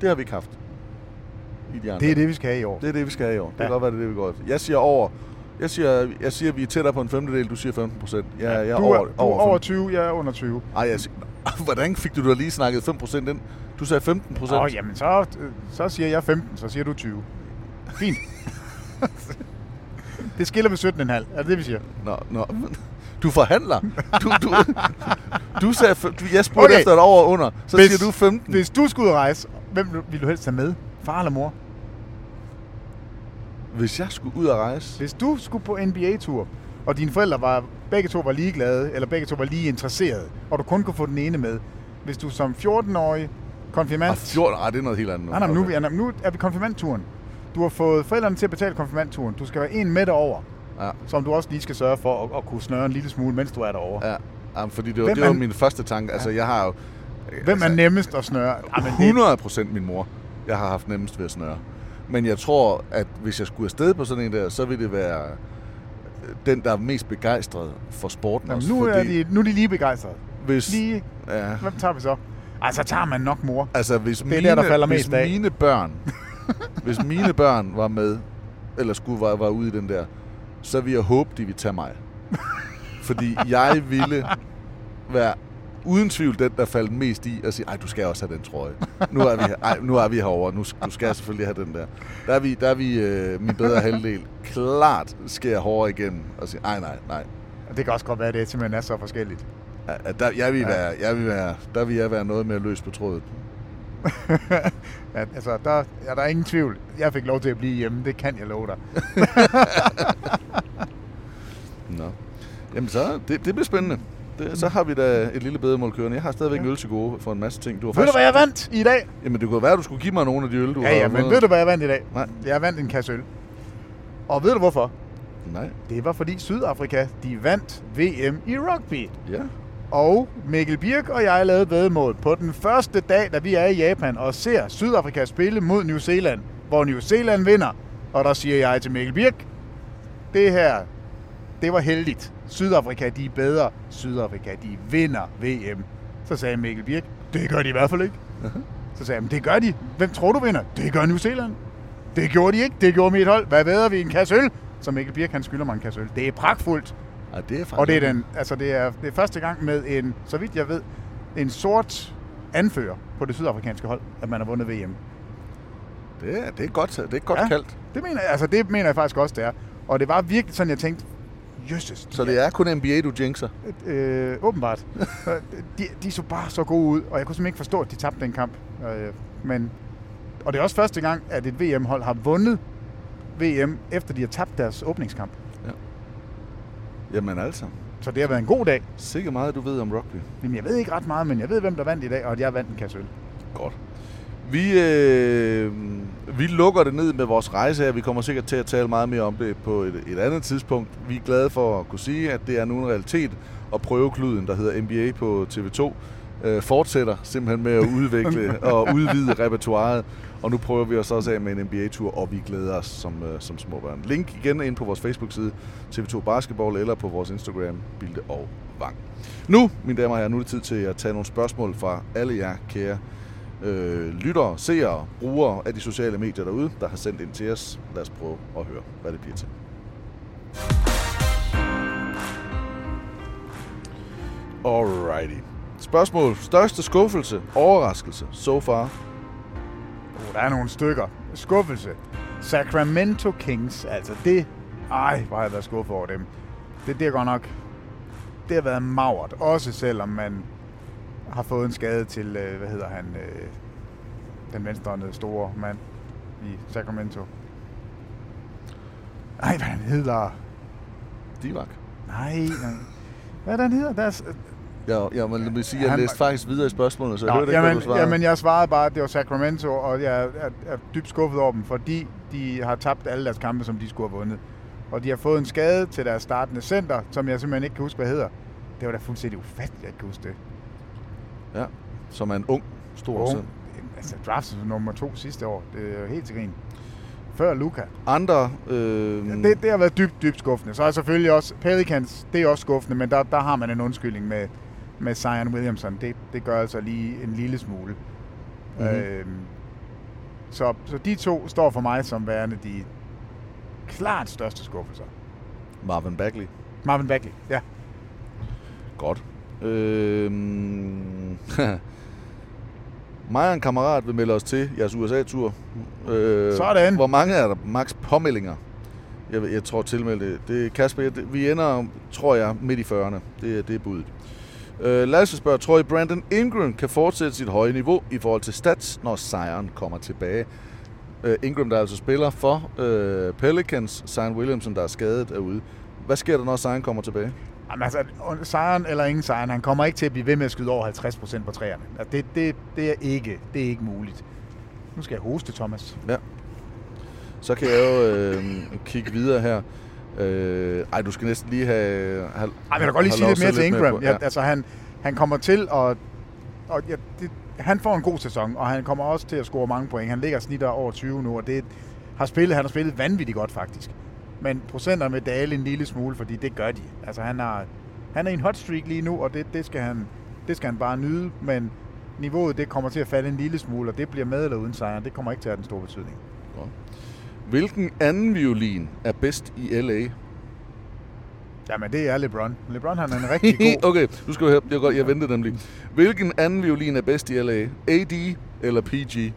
Det har vi ikke haft. I de andre. Det er det, vi skal have i år. Det er det, vi skal have i år. Det Ja. kan godt være, det er det, vi går efter. Jeg siger over. Jeg siger, jeg siger, vi er tættere på en femtedel. Du siger 15 procent. Jeg, jeg er du over, er, du er over 15. 20, jeg er under 20. Ej, jeg siger, hvordan fik du da lige snakket 5 procent ind? Du sagde 15 procent. Åh, jamen så, så siger jeg 15, så siger du 20. Fint. det skiller med 17,5. Er det det, vi siger? Nå, nå. Du forhandler. Du, du, du sagde, du, jeg spurgte Okay. efter et over og under. Så Hvis- siger du 15. Hvis du skulle rejse, hvem vil- vil du helst have med? Far eller mor? Hvis jeg skulle ud og rejse. Hvis du skulle på NBA-tur, og dine forældre var, begge to var ligeglade, eller begge to var lige interesserede, og du kun kunne få den ene med. Hvis du som 14-årig konfirmand... Ah, 14, ah, det er noget helt andet. Nej, nej, nu, er vi- nu er vi konfirmandturen. Du har fået forældrene til at betale konfirmandturen. Du skal være en med derover, Ja. som du også lige skal sørge for at, at kunne snøre en lille smule, mens du er derovre. Ja. Jamen, fordi det var, Hvem det var er- min første tanke. Altså, jeg har jo... Hvem er nemmest at snøre? Jamen, det- 100 procent min mor, jeg har haft nemmest ved at snøre. Men jeg tror, at hvis jeg skulle afsted på sådan en der, så ville det være øh, den, der er mest begejstret for sporten Jamen, også. nu, er de, nu er de lige begejstrede. hvis, Lige, ja, hvem tager vi så? Altså, tager man nok mor. altså, hvis Det er mine, der, der falder hvis mest af. mine børn, hvis mine børn var med, eller skulle var, var ude i den der, så ville jeg håbe, de ville tage mig. Fordi jeg ville være uden tvivl den, der faldt mest i at sige, ej, du skal også have den trøje. Nu er vi, her, ej, nu er vi herovre, nu, du skal selvfølgelig have den der. Der er vi, der er vi øh, min bedre halvdel klart skærer hårdere igennem og siger, ej, nej, nej. Det kan også godt være, at det simpelthen er så forskelligt. Ja, Der, jeg vil Ja. være, jeg vil være, der vil jeg være noget mere løs på trådet. ja, altså, der, ja, der er ingen tvivl. Jeg fik lov til at blive hjemme, det kan jeg love dig. Nå. Jamen så, det, det bliver spændende. Det, så har vi da et lille bedremål kørende. Jeg har stadigvæk øl til gode for en masse ting. Du har Ved du, hvad jeg vandt i dag? Jamen, det kunne være, at du skulle give mig nogle af de øl, du Ja, har ja, men ved du, hvad jeg vandt i dag? Nej. Jeg vandt en kasse øl. Og ved du hvorfor? Nej. Det var fordi Sydafrika, de vandt VM i rugby. Ja. Og Mikkel Birk og jeg lavede vedmål på den første dag, da vi er i Japan og ser Sydafrika spille mod New Zealand, hvor New Zealand vinder. Og der siger jeg til Mikkel Birk, det her, det var heldigt. Sydafrika, de er bedre. Sydafrika, de vinder VM. Så sagde Mikkel Birk, det gør de i hvert fald ikke. Så sagde "Men det gør de. Hvem tror du vinder? Det gør New Zealand. Det gjorde de ikke. Det gjorde mit hold. Hvad ved vi? En kasse øl? Så Mikkel Birk, han skylder mig en kasse øl. Det er pragtfuldt. Ja, det er faktisk... Og det er, den, altså det, er, det er første gang med en, så vidt jeg ved, en sort anfører på det sydafrikanske hold, at man har vundet VM. Det er, det er godt, det er godt Ja. kaldt. Det mener, jeg, altså det mener jeg faktisk også, det er. Og det var virkelig sådan, jeg tænkte, jøsses. Så det er kun NBA, du jinxer? Øh, åbenbart. de, de så bare så gode ud, og jeg kunne simpelthen ikke forstå, at de tabte den kamp. Øh, men, og det er også første gang, at et VM-hold har vundet VM, efter de har tabt deres åbningskamp. Ja. Jamen altså. Så det har været en god dag. Sikkert meget, du ved om rugby. Jamen, jeg ved ikke ret meget, men jeg ved, hvem der vandt i dag, og at jeg vandt en kasse øl. Godt. Vi, øh, vi lukker det ned med vores rejse her. Vi kommer sikkert til at tale meget mere om det på et, et andet tidspunkt. Vi er glade for at kunne sige, at det er nu en realitet, og prøvekluden, der hedder NBA på TV2, øh, fortsætter simpelthen med at udvikle og udvide repertoiret. Og nu prøver vi os også af med en NBA-tur, og vi glæder os som, øh, som små børn. Link igen ind på vores Facebook-side, TV2 Basketball, eller på vores Instagram, Bilde og Vang. Nu, mine damer og herrer, nu er det tid til at tage nogle spørgsmål fra alle jer kære øh, lyttere, seere, brugere af de sociale medier derude, der har sendt ind til os. Lad os prøve at høre, hvad det bliver til. Alrighty. Spørgsmål. Største skuffelse, overraskelse, so far? Oh, der er nogle stykker. Skuffelse. Sacramento Kings, altså det... Ej, hvor har jeg været skuffet over dem. Det, det er godt nok... Det har været magert, også selvom man har fået en skade til, øh, hvad hedder han, øh, den venstrehåndede store mand i Sacramento. Ej, hvad han hedder? Divak. Nej, nej. Hvad han hedder? Der er, Ja, ja men lad mig sige, jeg Han- læste faktisk videre i spørgsmålet, så jeg Nå, hørte ikke, jamen, hvad du svarede. jamen, jeg svarede bare, at det var Sacramento, og jeg er, er, er dybt skuffet over dem, fordi de har tabt alle deres kampe, som de skulle have vundet. Og de har fået en skade til deres startende center, som jeg simpelthen ikke kan huske, hvad hedder. Det var da fuldstændig ufatteligt, at jeg ikke kan huske det. Ja, som er en ung, stor Ung. søn. Altså, draftet som nummer to sidste år. Det er jo helt til grin. Før Luca. Andre... Øh, Det, det har været dybt, dybt skuffende. Så er selvfølgelig også Pelicans, det er også skuffende, men der, der har man en undskyldning med, med Zion Williamson. Det, det gør altså lige en lille smule. Mhm. Mm-hmm. Øhm, så, så de to står for mig som værende de klart største skuffelser. Marvin Bagley. Marvin Bagley, ja. Godt. Øh, mig og en kammerat vil melde os til jeres USA-tur. Øh, Sådan. Hvor mange er der max påmeldinger? Jeg, jeg tror tilmeldt det. det er Kasper, jeg, vi ender, tror jeg, midt i 40'erne. Det, er- det er budet. Øh, Lasse spørger, tror I Brandon Ingram kan fortsætte sit høje niveau i forhold til stats, når sejren kommer tilbage? Øh, Ingram, der altså spiller for øh, Pelicans, Zion Williamson, der er skadet, er ude. Hvad sker der, når Zion kommer tilbage? Jamen, altså, sejren eller ingen sejren, han kommer ikke til at blive ved med at skyde over 50% på træerne. Altså, det, det, det, er ikke, det er ikke muligt. Nu skal jeg hoste, Thomas. Ja. Så kan jeg jo øh, kigge videre her. Øh, ej, du skal næsten lige have... have Ej, men jeg kan godt lige sige lidt mere til lidt Ingram. på. Ja. Altså, han, han kommer til at... Og ja, det, han får en god sæson, og han kommer også til at score mange point. Han ligger snitter over 20 nu, og det har spillet, han har spillet vanvittigt godt faktisk. Men procenterne vil dale en lille smule, fordi det gør de. Altså, han, har, han er i en hot streak lige nu, og det, det, skal han, det skal han bare nyde, men niveauet det kommer til at falde en lille smule, og det bliver med eller uden sejren. Det kommer ikke til at have den store betydning. Hvilken anden violin er bedst i L.A.? Jamen, det er LeBron. LeBron han er en rigtig god... okay, nu skal du høre. Jeg, godt, jeg ventede nemlig. Hvilken anden violin er bedst i L.A.? AD eller PG?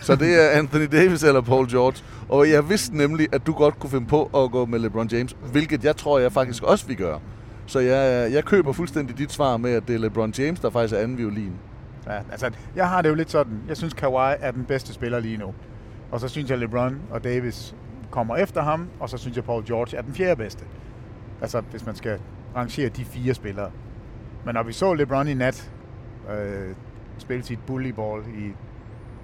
Så det er Anthony Davis eller Paul George. Og jeg vidste nemlig, at du godt kunne finde på at gå med LeBron James, hvilket jeg tror, jeg faktisk også vil gøre. Så jeg, jeg køber fuldstændig dit svar med, at det er LeBron James, der faktisk er anden violin. Ja, altså, jeg har det jo lidt sådan. Jeg synes, Kawhi er den bedste spiller lige nu. Og så synes jeg, LeBron og Davis kommer efter ham, og så synes jeg, Paul George er den fjerde bedste. Altså, hvis man skal rangere de fire spillere. Men når vi så LeBron i nat øh, spille sit bullyball i...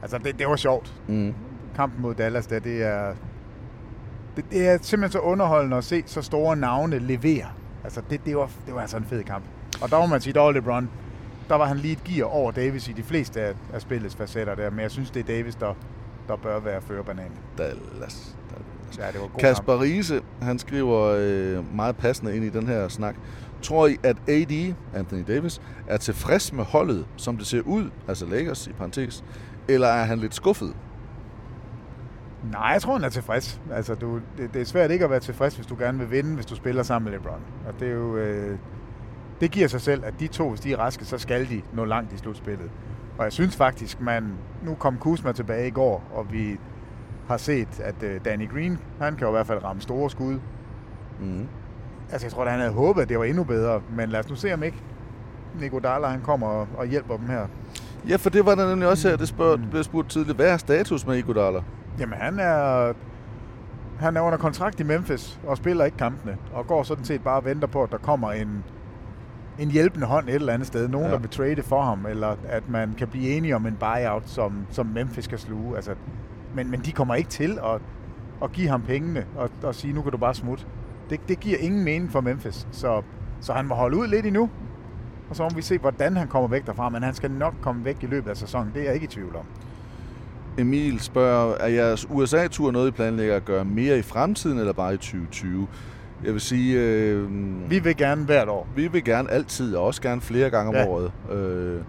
Altså, det, det var sjovt. Mm. Kampen mod Dallas, der, det er... Det, det er simpelthen så underholdende at se så store navne levere. Altså, det, det, var, det var altså en fed kamp. Og der må man sige, der var LeBron. Der var han lige et gear over Davis i de fleste af, af spillets facetter der. Men jeg synes, det er Davis, der, der bør være førerbanan. Dallas. Ja, det var god Kasper kamp. Riese, han skriver øh, meget passende ind i den her snak. Tror I, at AD, Anthony Davis, er tilfreds med holdet, som det ser ud, altså Lakers i parentes, eller er han lidt skuffet? Nej, jeg tror, han er tilfreds. Altså, du, det, det er svært ikke at være tilfreds, hvis du gerne vil vinde, hvis du spiller sammen med LeBron. Og det er jo... Øh, det giver sig selv, at de to, hvis de er raske, så skal de nå langt i slutspillet. Og jeg synes faktisk, man... Nu kom Kuzma tilbage i går, og vi har set, at øh, Danny Green, han kan jo i hvert fald ramme store skud. Mm. Altså, jeg tror, at han havde håbet, at det var endnu bedre. Men lad os nu se, om ikke Nico Dalla, han kommer og, og hjælper dem her. Ja, for det var der nemlig også her, det spørg, blev spurgt tidligt. Hvad er status med Iguodala? Jamen, han er... han er under kontrakt i Memphis og spiller ikke kampene, og går sådan set bare og venter på, at der kommer en, en hjælpende hånd et eller andet sted. Nogen, Ja. der vil trade for ham, eller at man kan blive enige om en buyout, som, som Memphis skal sluge. Altså, men, men de kommer ikke til at, at give ham pengene og, og sige, nu kan du bare smutte. Det, det giver ingen mening for Memphis, så, så han må holde ud lidt endnu. Og så må vi se, hvordan han kommer væk derfra, men han skal nok komme væk i løbet af sæsonen. Det er jeg ikke i tvivl om. Emil spørger, er jeres USA-tur noget, I planlægger at gøre mere i fremtiden, eller bare i 2020? Jeg vil sige... Øh, Vi vil gerne hvert år. Vi vil gerne altid, og også gerne flere gange om Ja. året. Øh,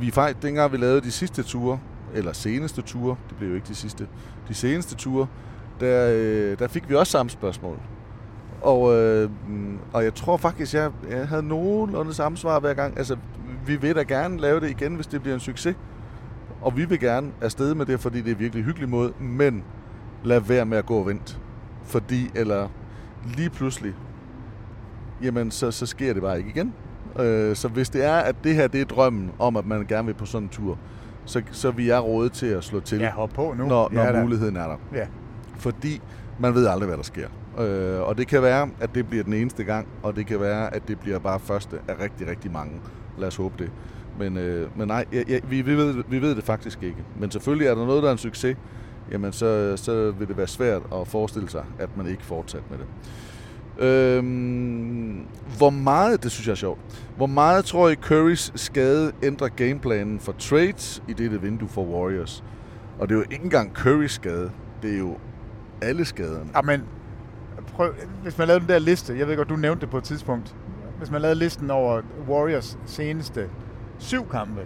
vi faktisk, dengang vi lavede de sidste ture, eller seneste ture, det blev jo ikke de sidste, de seneste ture, der, øh, der fik vi også samme spørgsmål. Og, øh, mm, og jeg tror faktisk, jeg, jeg havde nogenlunde samme svar hver gang. Altså, vi vil da gerne lave det igen, hvis det bliver en succes. Og vi vil gerne afsted med det, fordi det er virkelig hyggelig måde, men lad være med at gå og vente. Fordi, eller lige pludselig, jamen så, så sker det bare ikke igen. Øh, så hvis det er, at det her det er drømmen om, at man gerne vil på sådan en tur, så, så vi er rådet til at slå til, Ja, hop på nu. når, når Ja, muligheden er der. Ja. Fordi man ved aldrig, hvad der sker. Øh, og det kan være, at det bliver den eneste gang, og det kan være, at det bliver bare første af rigtig, rigtig mange. Lad os håbe det. Men, øh, men nej, ja, ja, vi, vi, ved, vi ved det faktisk ikke. Men selvfølgelig er der noget, der er en succes, jamen så, så vil det være svært at forestille sig, at man ikke fortsat med det. Øhm, hvor meget, det synes jeg er sjovt, hvor meget tror I Currys skade ændrer gameplanen for trades i dette vindue for Warriors? Og det er jo ikke engang Currys skade, det er jo alle skaderne. Ja, men prøv, hvis man lavede den der liste, jeg ved godt, du nævnte det på et tidspunkt, hvis man lavede listen over Warriors seneste syv kampe,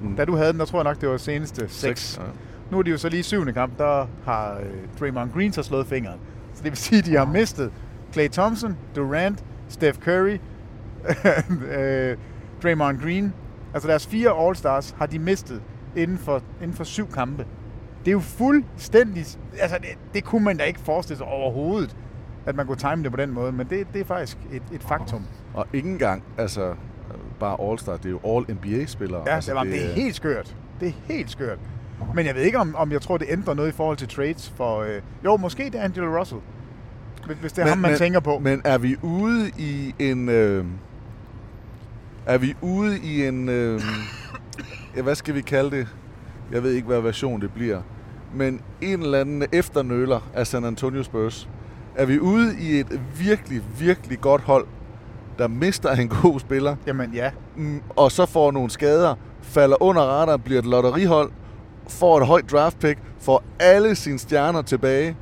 Mm. da du havde den, der tror jeg nok, det var seneste seks. Ja. Nu er de jo så lige syvende kamp, der har øh, Draymond Green så slået fingeren. Så det vil sige, at de har mistet Klay Thompson, Durant, Steph Curry, øh, Draymond Green. Altså deres fire All-Stars har de mistet inden for, inden for syv kampe. Det er jo fuldstændig... Altså, det, det kunne man da ikke forestille sig overhovedet, at man kunne time det på den måde. Men det, det er faktisk et, et faktum. Og ikke engang, altså bare All-Star, det er jo All-NBA-spillere. Ja, altså, det, var, det er helt skørt. Det er helt skørt. Men jeg ved ikke, om, om jeg tror, det ændrer noget i forhold til trades for... Øh, jo, måske det er Angelo Russell. Hvis- Hvis det er men, ham, man men, tænker på. Men er vi ude i en... Øh, er vi ude i en... Øh, ja, hvad skal vi kalde det? Jeg ved ikke, hvad version det bliver. Men en eller anden efternøler af San Antonio Spurs. Er vi ude i et virkelig, virkelig godt hold, der mister en god spiller, Jamen ja. mm, og så får nogle skader, falder under radaren, bliver et lotterihold, får et højt draft pick, får alle sine stjerner tilbage,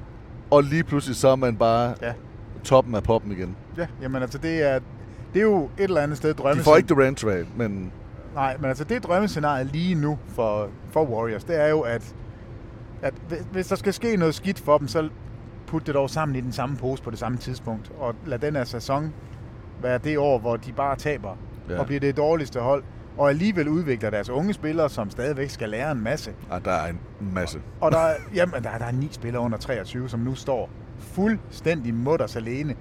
og lige pludselig så er man bare Ja. toppen af poppen igen. Ja, jamen altså, det er, det er jo et eller andet sted De drømme. får ikke Durant trade, men Nej, men altså det drømmescenarie lige nu for, for Warriors, det er jo, at, at hvis- hvis der skal ske noget skidt for dem, så put det dog sammen i den samme pose på det samme tidspunkt, og lad den her sæson være det år, hvor de bare taber, Ja. og bliver det dårligste hold, og alligevel udvikler deres unge spillere, som stadigvæk skal lære en masse. ah, der er en masse. Og der, er- jamen, der, er- der er ni spillere under 23, som nu står fuldstændig mutters alene,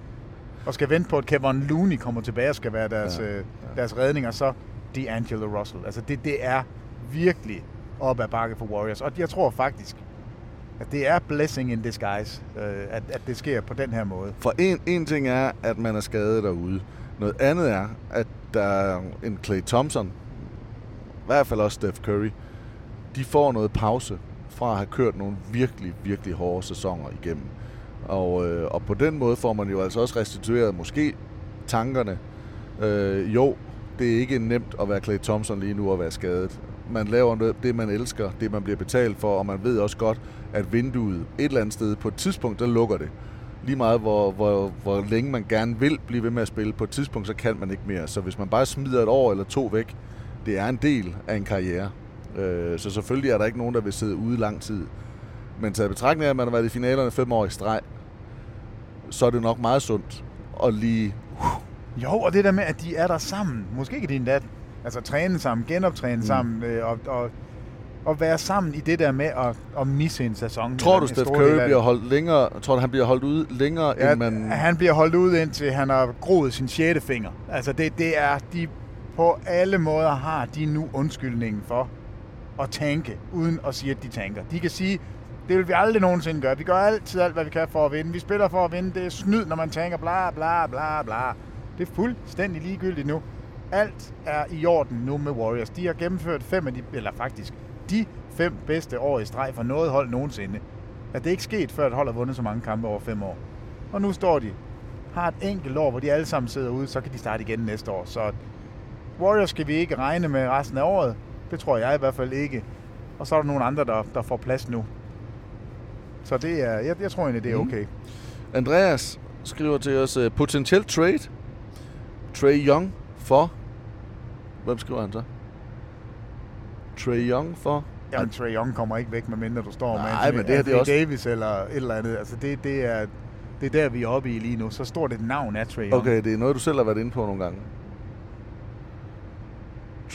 og skal vente på, at Kevin Looney kommer tilbage og skal være deres, Ja, ja, ja. deres redning, og så D'Angelo Russell. Altså det, det er virkelig op ad bakke for Warriors. Og jeg tror faktisk, at det er blessing in disguise, øh, at, at det sker på den her måde. For en, en ting er, at man er skadet derude. Noget andet er, at der er en Clay Thompson, i hvert fald også Steph Curry, de får noget pause fra at have kørt nogle virkelig, virkelig hårde sæsoner igennem. Og, øh, og på den måde får man jo altså også restitueret måske tankerne. Øh, jo, det er ikke nemt at være Clay Thompson lige nu og være skadet. Man laver noget- det, man elsker, det man bliver betalt for, og man ved også godt, at vinduet et eller andet sted på et tidspunkt, der lukker det. Lige meget, hvor, hvor, hvor længe man gerne vil blive ved med at spille, på et tidspunkt, så kan man ikke mere. Så hvis man bare smider et år eller to væk, det er en del af en karriere. Øh, så selvfølgelig er der ikke nogen, der vil sidde ude lang tid. Men taget betragtning af, at man har været i finalerne fem år i streg, så er det nok meget sundt at lige... Jo, og det der med, at de er der sammen. Måske ikke din dat. Altså træne sammen, genoptræne mm. sammen, øh, og, og, og være sammen i det der med at, at misse en sæson. Tror du, Steph Curry bliver holdt længere? Tror du, han bliver holdt ude længere, Ja, end man... Han bliver holdt ud indtil han har groet sin sjette finger. Altså det, det er, de på alle måder har de nu undskyldningen for at tanke, uden at sige, at de tanker. De kan sige, Det vil vi aldrig nogensinde gøre. Vi gør altid alt, hvad vi kan for at vinde. Vi spiller for at vinde. Det er snyd, når man tænker bla bla bla bla. Det er fuldstændig ligegyldigt nu. Alt er i orden nu med Warriors. De har gennemført fem af de, eller faktisk de fem bedste år i streg for noget hold nogensinde. At det er ikke sket, før et hold har vundet så mange kampe over fem år. Og nu står de, har et enkelt år, hvor de alle sammen sidder ude, så kan de starte igen næste år. Så Warriors skal vi ikke regne med resten af året. Det tror jeg i hvert fald ikke. Og så er der nogle andre, der, der får plads nu. Så det er, jeg, jeg tror egentlig, det er Mhm. okay. Mm. Andreas skriver til os, uh, potentiel trade. Trey Young for... Hvem skriver han så? Trey Young for... Jamen, Trae Young kommer ikke væk, medmindre du står med Nej, men det her, det er også- Davis eller et eller andet. Altså, det, det, er, det er der, vi er oppe i lige nu. Så stort et navn er Trae Young. Okay, det er noget, du selv har været inde på nogle gange.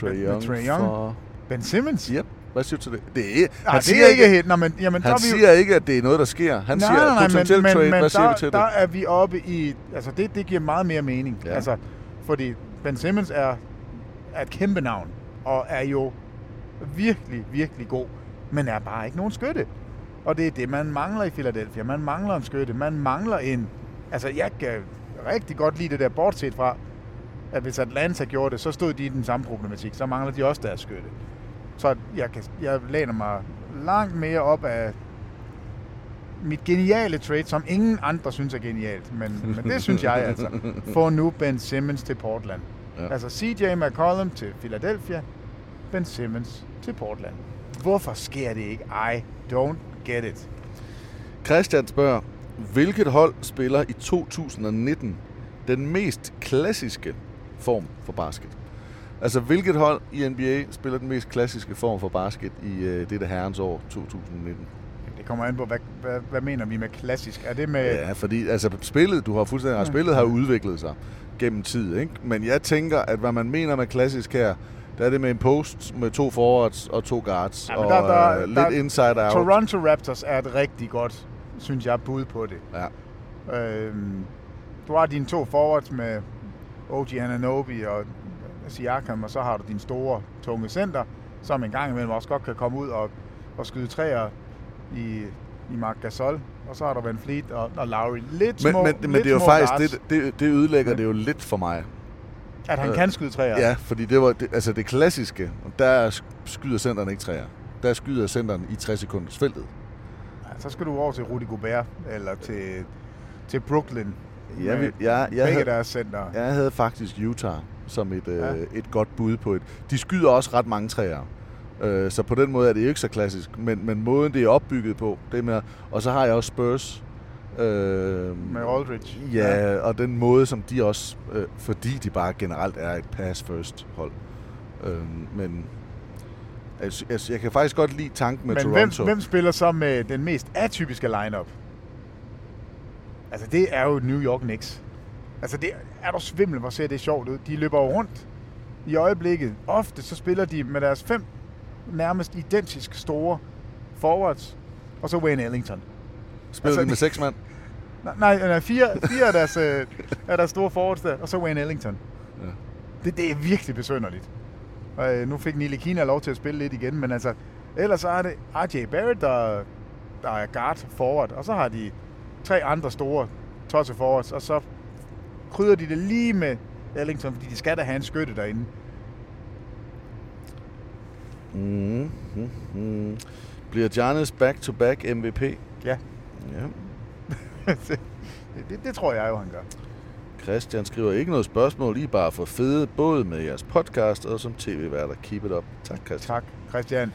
Med Young, Trae Young? for... Ben Simmons? Yep. Hvad siger du til det? Det er, Nej, det er ikke helt... Nå, men, jamen, han der vi siger ikke, at det er noget, der sker. Han nej, siger, nej, nej, men, trade. Men, Hvad siger der, du til der det? er vi oppe i... Altså, det, det giver meget mere mening. Ja. Ja. Altså, fordi Ben Simmons er, er et kæmpe navn, og er jo virkelig, virkelig god, men er bare ikke nogen skytte. Og det er det, man mangler i Philadelphia. Man mangler en skytte. Man mangler en... Altså, jeg kan rigtig godt lide det der, bortset fra, at hvis Atlanta gjorde det, så stod de i den samme problematik. Så mangler de også deres skytte. Så jeg, kan, jeg læner mig langt mere op af mit geniale trade, som ingen andre synes er genialt. Men, men det synes jeg altså. Få nu Ben Simmons til Portland. Ja. Altså CJ McCollum til Philadelphia, Ben Simmons til Portland. Hvorfor sker det ikke? I don't get it. Christian spørger, hvilket hold spiller i 2019 den mest klassiske form for basket? Altså, hvilket hold i NBA spiller den mest klassiske form for basket i øh, dette herrens år 2019? Det kommer an på, hvad, hvad, hvad mener vi med klassisk? Er det med... Ja, fordi altså, spillet, du har fuldstændig ret, spillet har udviklet sig gennem tid, ikke? Men jeg tænker, at hvad man mener med klassisk her, der er det med en post med to forwards og to guards, Ja, og men der, der, øh, lidt der, inside out. Toronto Raptors er et rigtig godt, synes jeg, bud på det. Ja. Øhm, du har dine to forwards med OG Ananobi og Siakam, og så har du din store, tunge center, som en gang imellem også godt kan komme ud og, og skyde træer i, i Marc Gasol. Og så har du Van Fleet og, og Lowry. Lidt Men, små, men, men lidt det er jo faktisk, guards. det, det, det ødelægger det jo lidt for mig. At han Øh, kan skyde træer? Ja, fordi det var det, altså det klassiske, der sk- skyder centeren ikke træer. Der skyder centeren i 60 sekunders feltet. Ja, så skal du over til Rudy Gobert, eller til, til Brooklyn. Jeg, med vil- jeg, jeg, havde, deres center. jeg havde faktisk Utah som et, Ja. øh, et godt bud på et. De skyder også ret mange træer. Øh, så på den måde er det ikke så klassisk. Men, men måden, det er opbygget på, det med... Og så har jeg også Spurs. Øh, Med Aldridge. Ja, og den måde, som de også... Øh, fordi de bare generelt er et pass-first hold. Øh, men... Altså, altså, jeg kan faktisk godt lide tanken med Men hvem, Toronto. hvem spiller så med den mest atypiske lineup? Altså, det er jo New York Knicks. Altså, det er du svimmel, hvor ser det sjovt ud. De løber jo rundt i øjeblikket. Ofte så spiller de med deres fem nærmest identisk store forwards, og så Wayne Ellington. Spiller Altså, de med seks mand? Nej, nej, fire, fire af, deres, øh, af deres store forwards der, og så Wayne Ellington. Ja. Det, det er virkelig besynderligt. Og, øh, nu fik Nile Kina lov til at spille lidt igen, men altså, ellers så er det RJ Barrett, der, der er guard forward, og så har de tre andre store tosse forwards, og så krydder de det lige med Ellington, fordi de skal da have en skytte derinde. Mm, mm, mm. Bliver Giannis back-to-back MVP? Ja. Ja. det, det, det tror jeg jo, han gør. Christian skriver ikke noget spørgsmål, I er bare for fede, både med jeres podcast og som tv-værter. Keep it up. Tak, Christian. Tak, Christian.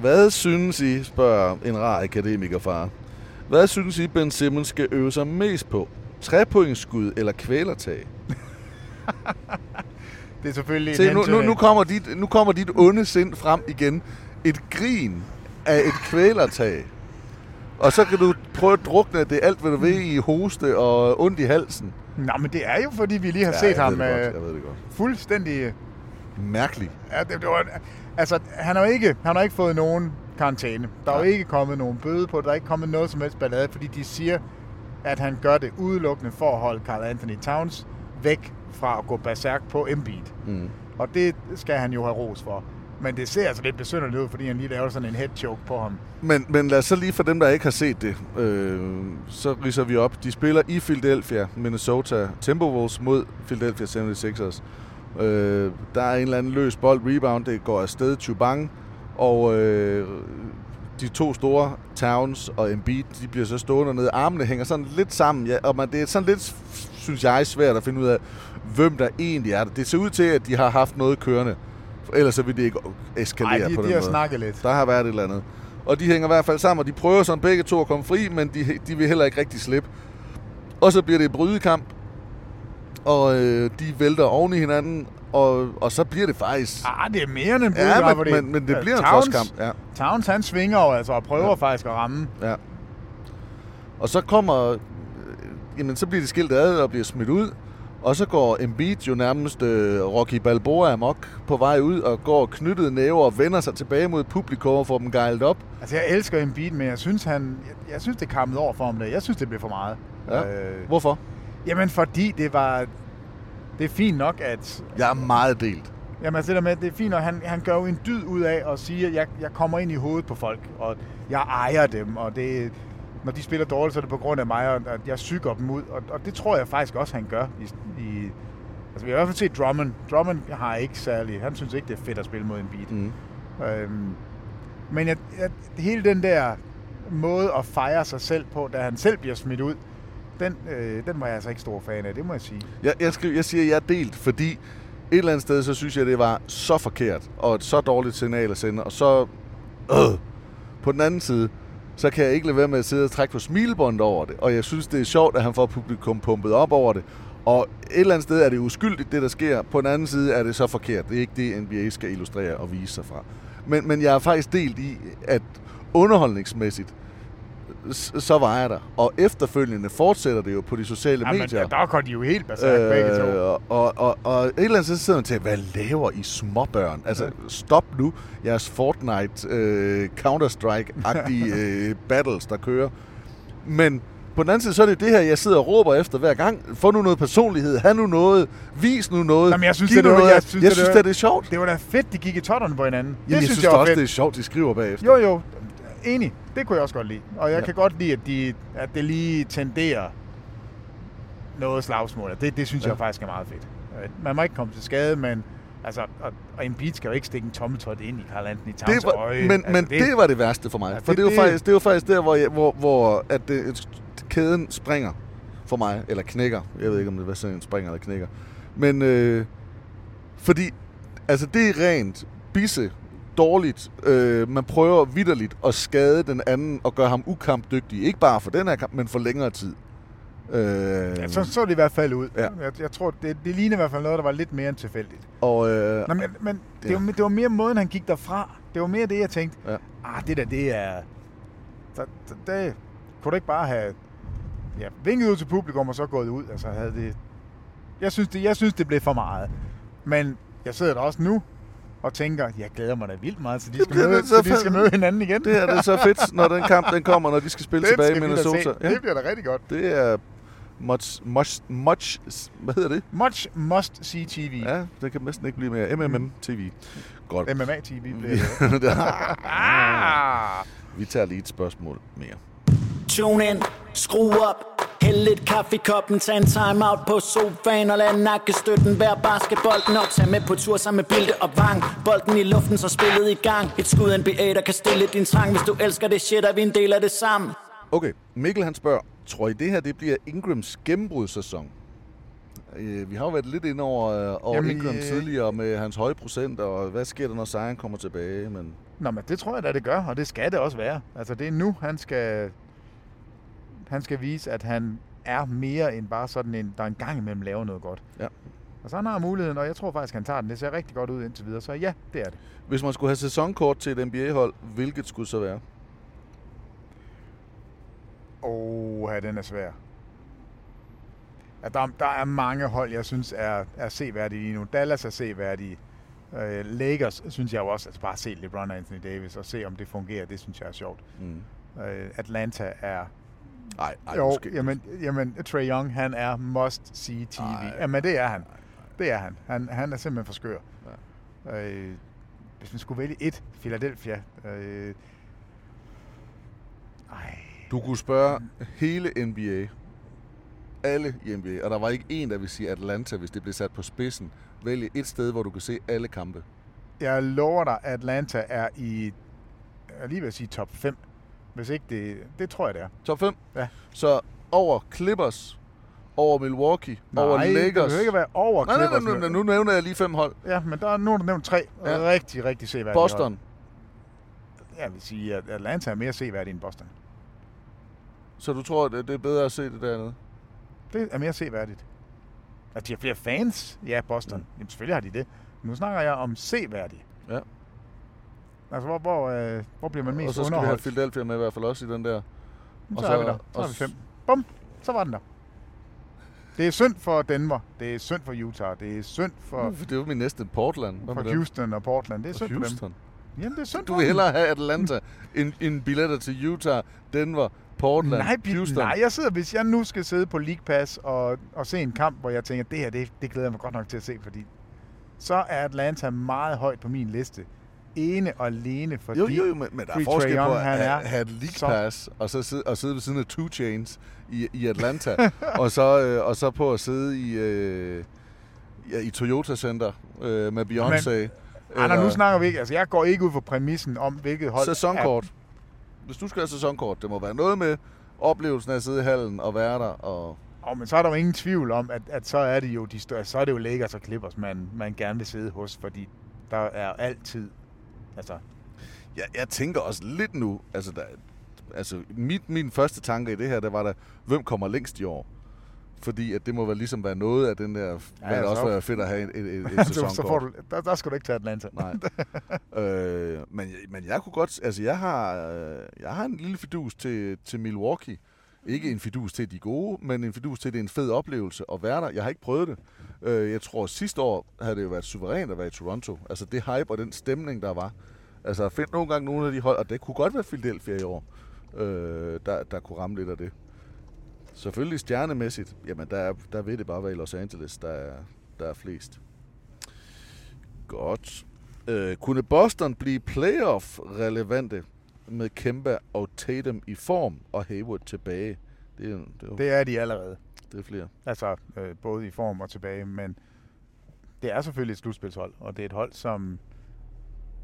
Hvad synes I, spørger en rar akademikerfar. Hvad synes I, Ben Simmons skal øve sig mest på? Trepointsskud eller kvælertag? Det er selvfølgelig Se, en nu, nu, nu, kommer dit, nu kommer dit onde sind frem igen. Et grin af et kvælertag. Og så kan du prøve at drukne det alt, hvad du ved i hoste og ondt i halsen. Nå, men det er jo, fordi vi lige har Ja, set ham godt, øh, jeg ved det godt. fuldstændig... Mærkeligt. Ja, det, det var, altså, han har ikke, han har ikke fået nogen karantæne. Der er jo ikke kommet nogen bøde på, der er ikke kommet noget som helst ballade, fordi de siger, at han gør det udelukkende for at holde Carl Anthony Towns væk fra at gå berserk på Embiid. Mm. Og det skal han jo have ros for. Men det ser altså lidt besynderligt ud, fordi han lige laver sådan en head choke på ham. Men, men lad os så lige for dem, der ikke har set det, øh, så riser vi op. De spiller i Philadelphia, Minnesota Timberwolves mod Philadelphia 76ers. Øh, der er en eller anden løs bold, rebound, det går afsted, Chubang, og øh, de to store, Towns og Embiid, de bliver så stående nede. Armene hænger sådan lidt sammen, ja, og man, det er sådan lidt, synes jeg, svært at finde ud af, hvem der egentlig er der. Det ser ud til, at de har haft noget kørende. Ellers så vil det ikke eskalere Ej, de, på de den har måde. snakket lidt. Der har været et eller andet. Og de hænger i hvert fald sammen, og de prøver sådan begge to at komme fri, men de, de vil heller ikke rigtig slippe. Og så bliver det et brydekamp, og øh, de vælter oven i hinanden, og, og så bliver det faktisk... Ah, det er mere end en Ja, brydekamp, men- fordi, men- men det bliver en Towns- slåskamp, ja. Towns, han svinger jo altså og prøver Ja. ja. faktisk at ramme. Ja. Og så kommer... Øh, jamen, så bliver de skilt ad og bliver smidt ud. Og så går Embiid jo nærmest øh, Rocky Balboa amok på vej ud og går knyttet næver og vender sig tilbage mod publikum og får dem gejlet op. Altså, jeg elsker Embiid, men jeg synes, han, jeg, jeg synes det kammede over for ham der. Jeg synes, det blev for meget. Ja. Øh, Hvorfor? jamen, fordi det var... Det er fint nok, at... Jeg er meget delt. Jamen, altså det der med, det er fint nok, han, han gør jo en dyd ud af at sige, at jeg, jeg kommer ind i hovedet på folk, og jeg ejer dem, og det, når de spiller dårligt, så er det på grund af mig, og at jeg syger dem ud, og, og det tror jeg faktisk også, han gør. I, i, altså, vi har i hvert fald set Drummond. Drummond har ikke særlig... Han synes ikke, det er fedt at spille mod en beat. Mm. Øhm, men jeg, jeg, hele den der måde at fejre sig selv på, da han selv bliver smidt ud, den, øh, den var jeg altså ikke stor fan af, det må jeg sige. Jeg, jeg, skriver, jeg siger, at jeg er delt, fordi et eller andet sted, så synes jeg, det var så forkert, og et så dårligt signal at sende, og så... Øh. På den anden side, så kan jeg ikke lade være med at sidde og trække på smilebåndet over det, og jeg synes, det er sjovt, at han får publikum pumpet op over det, og et eller andet sted er det uskyldigt, det der sker. På den anden side er det så forkert. Det er ikke det, NBA skal illustrere og vise sig fra. Men, men jeg er faktisk delt i, at underholdningsmæssigt, så var jeg der. Og efterfølgende fortsætter det jo på de sociale Jamen, medier. der går de jo helt berserk øh, begge to. Og, og, og, og et eller andet sted sidder man til, hvad laver I småbørn? Altså, stop nu jeres Fortnite, øh, Counter-Strike-agtige øh, battles, der kører. Men på den anden side, så er det det her, jeg sidder og råber efter hver gang. Få nu noget personlighed, have nu noget, vis nu noget, Jamen, jeg synes, det, nu det noget. jeg synes, jeg det, synes, var, det er sjovt. Det var da fedt, de gik i totterne på hinanden. Jamen, jeg synes, jeg var også, fedt. det er sjovt, de skriver bagefter. Jo, jo. Enig. Det kunne jeg også godt lide. Og jeg Ja. kan godt lide, at, de, at det lige tenderer noget slagsmål. Det, det synes Ja. jeg faktisk er meget fedt. Øh, Man må ikke komme til skade, men altså, og, og Embiid skal jo ikke stikke en tommeltot ind i Carl Anthony Towns det var, øje. men, altså, men det, det var det værste for mig. Ja, for det- det, det, var faktisk, det var faktisk der, hvor, jeg, hvor, hvor at det, kæden springer for mig. Eller knækker. Jeg ved ikke, om det var sådan en springer eller knækker. Men øh, fordi, altså det er rent bisse dårligt. Øh, man prøver vidderligt at skade den anden og gøre ham ukampdygtig. Ikke bare for den her kamp, men for længere tid. Øh, Ja, så så det i hvert fald ud. Ja. Jeg, jeg tror, det, det ligner i hvert fald noget, der var lidt mere end tilfældigt. og, øh, Nå, men, men det, Ja. var, det var mere måden, han gik derfra. Det var mere det, jeg tænkte. Ja. Ah, det der, det er... Så, så det, kunne du ikke bare have ja, vinket ud til publikum og så gået ud? Altså, havde det... Jeg synes, det, jeg synes, det blev for meget. Men jeg sidder der også nu og tænker, jeg glæder mig da vildt meget, så de skal, møde, det så de skal møde hinanden igen. det her det er så fedt, når den kamp den kommer, når de skal spille Den tilbage i skal da Minnesota. se. Det bliver da rigtig godt. Det er much, much, much, hvad hedder det? Much must see TV. Ja, det kan næsten ikke blive mere. MMM TV. Godt. MMA TV bliver det. ah! Vi tager lige et spørgsmål mere. Tune ind, skru op, hæld lidt kaffe i koppen, tag en time out på sofaen og lad nakkestøtten være basketbolden op. Tag med på tur sammen med Bilde og Vang, bolden i luften, så spillet i gang. Et skud NBA, der kan stille din trang, hvis du elsker det shit, er vi en del af det sammen. Okay, Mikkel han spørger, tror I det her det bliver Ingrams gennembrudssæson? Øh, vi har jo været lidt ind over, øh, over Jamen, Ingram øh, tidligere med hans høje procent, og hvad sker der, når Zion kommer tilbage? Men Nå, men det tror jeg da, det gør, og det skal det også være. Altså, det er nu, han skal, han skal vise, at han er mere end bare sådan en, der en gang imellem laver noget godt. Ja. Og så han har muligheden, og jeg tror faktisk, han tager den. Det ser rigtig godt ud indtil videre, så ja, det er det. hvis man skulle have sæsonkort til et NBA-hold, hvilket skulle så være? Åh, ja, den er svær. Ja, der, der er mange hold, jeg synes er, er seværdige lige nu. Dallas er seværdige. Øh, Lakers synes jeg jo også, altså bare se LeBron og Anthony Davis og se, om det fungerer, det synes jeg er sjovt. Mm. Øh, Atlanta er... Ej, ej, jo, måske. jamen, jamen, Trae Young, han er must-see TV. Ej, jamen, det er han. Det er han. Han, han er simpelthen for skør. Ja. Øh, hvis man skulle vælge et Philadelphia... Øh, ej, Du kunne spørge hele NBA. Alle i NBA. Og der var ikke en, der vil sige Atlanta, hvis det blev sat på spidsen. Vælge et sted, hvor du kan se alle kampe. jeg lover dig, at Atlanta er i... Jeg er lige ved at sige top 5. Hvis ikke det... Det tror jeg, det er. Top 5? Ja. Så over Clippers, over Milwaukee, over det Lakers. behøver ikke være over nej, nej, Clippers. nej, nej, nu nævner jeg lige fem hold. Ja, men der er nu har du nævnt tre Ja. rigtig, rigtig seværdige Boston. hold. Jeg vil sige, at Atlanta er mere seværdig end Boston. Så du tror, at det er bedre at se det dernede? Det er mere seværdigt. At de har flere fans? Ja, Boston. Mm. Jamen selvfølgelig har de det. Nu snakker jeg om seværdig. Ja. Altså, hvor, hvor, øh, hvor bliver man mest og så skal vi have underholdt? Philadelphia med i hvert fald også i den der. Så, så er vi der. Så og har vi fem. Bum, så var den der. Det er synd for Denver. Det er synd for Utah. Det er synd for, Det var min næste Portland. Hvad for? Houston og Portland. Det er Og synd for Houston. dem. Jamen, det er synd Du for vil hellere have Atlanta end, end billetter til Utah, Denver, Portland, Nej, Houston. nej, jeg sidder, hvis jeg nu skal sidde på League Pass og, og se en kamp, hvor jeg tænker, det her, det, det glæder jeg mig godt nok til at se, fordi så er Atlanta meget højt på min liste. Ene og alene, fordi Jo, jo, jo, men, men der er forskel Trae på Young, at han have, er have et League så- Pass, og så sidde, og sidde ved siden af Two Chains i, i Atlanta, og, så, øh, og så på at sidde i, øh, ja, i Toyota Center øh, med Beyoncé. Ej, nej, nu snakker vi ikke. Altså, jeg går ikke ud for præmissen om, hvilket hold Sæsonkort. Er, Hvis du skal have sæsonkort, det må være noget med oplevelsen af at sidde i hallen og være der. Og... oh, men så er der jo ingen tvivl om, at, at så er det jo de større, så er det jo Lakers og Clippers, man, man gerne vil sidde hos, fordi der er altid, altså, Jeg, jeg tænker også lidt nu, altså, der, altså mit, min første tanke i det her, der var der, hvem kommer længst i år? Fordi at det må vel ligesom være noget af den der, ja, det så- også være fedt at have et, et, et, sæsonkort. så får du, der, der skal du ikke tage Atlanta. Nej. øh, men, men jeg kunne godt... Altså, jeg har, øh, jeg har en lille fidus til, til Milwaukee. Ikke en fidus til, de gode, men en fidus til, at det er en fed oplevelse at være der. Jeg har ikke prøvet det. Øh, jeg tror, sidste år havde det jo været suverænt at være i Toronto. Altså, det hype og den stemning, der var. Altså, find nogle gange nogle af de hold, og det kunne godt være Philadelphia i år, øh, der, der kunne ramme lidt af det. Selvfølgelig stjernemæssigt, jamen der, der vil det bare være i Los Angeles, der er, der er flest. Godt. Øh, kunne Boston blive playoff-relevante med Kemba og Tatum i form og Hayward tilbage? Det det Det er de allerede det er flere. Altså, øh, både i form og tilbage, men det er selvfølgelig et slutspilshold, og det er et hold, som...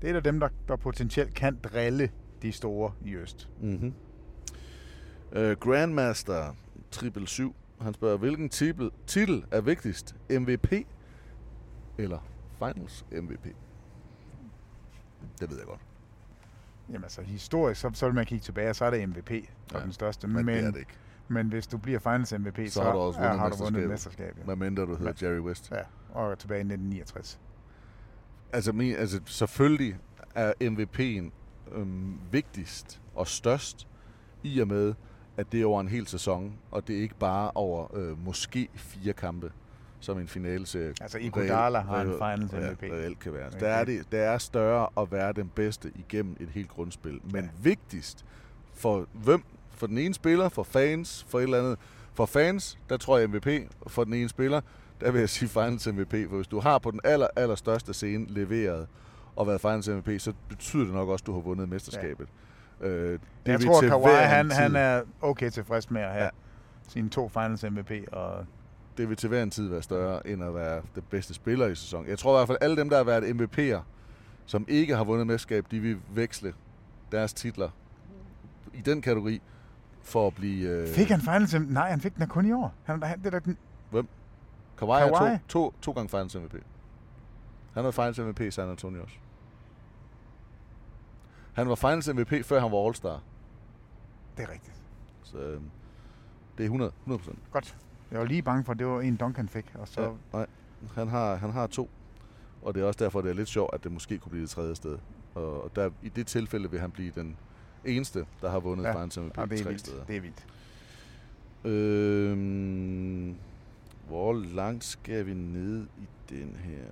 Det er et af dem, der, der potentielt kan drille de store i øst. Mm-hmm. Øh, Grandmaster Triple 7, han spørger, hvilken titel, titel er vigtigst? MVP eller Finals MVP? Det ved jeg godt. Jamen altså, historisk, så, så vil man kigge tilbage, og så er det MVP, der Ja, er den største. men det er det ikke. Men hvis du bliver Finals MVP, så, Så har du også ja, vundet har du vundet mesterskabet. mesterskab. Ja. Hvad mindre du hedder Jerry West. ja, og tilbage i 1969. Altså, min, altså selvfølgelig er MVP'en øhm, vigtigst og størst i og med, at det er over en hel sæson, og det er ikke bare over øh, måske fire kampe, som en finale serie Altså, Iguodala har en finals ja, MVP. reelt kan være. Okay. Der er, det, det er større at være den bedste igennem et helt grundspil. Men ja. vigtigst for hvem? For den ene spiller, for fans, for et eller andet. For fans, der tror jeg MVP. For den ene spiller, der vil jeg sige Finals MVP. For hvis du har på den aller, aller største scene leveret og været Finals MVP, så betyder det nok også, at du har vundet mesterskabet. Ja. Øh, det Jeg tror, til Kawhi, han, tid- han er okay tilfreds med at have Ja. sine to Finals MVP, og det vil til hver en tid være større, end at være den bedste spiller i sæsonen. Jeg tror i hvert fald, at alle dem, der har været MVP'er, som ikke har vundet mesterskab, de vil veksle deres titler i den kategori for at blive... Øh, Fik han Finals MVP? Nej, han fik den kun i år. Han, han, det er da den, Hvem? Kawhi, Kawhi? Er to, to, to gange Finals MVP. Han var Finals MVP i San Antonio også. Han var Finals MVP, før han var All-Star. det er rigtigt. Så øh, det er 100, 100%. Godt. Jeg var lige bange for, at det var en, Duncan fik. Og så, Ja, nej, han har, han har to. Og det er også derfor, det er lidt sjovt, at det måske kunne blive det tredje sted. Og der, i det tilfælde vil han blive den eneste, der har vundet ja. Finals MVP ja, det er tre vildt. steder. Det er vildt. Øhm, hvor langt skal vi ned i den her?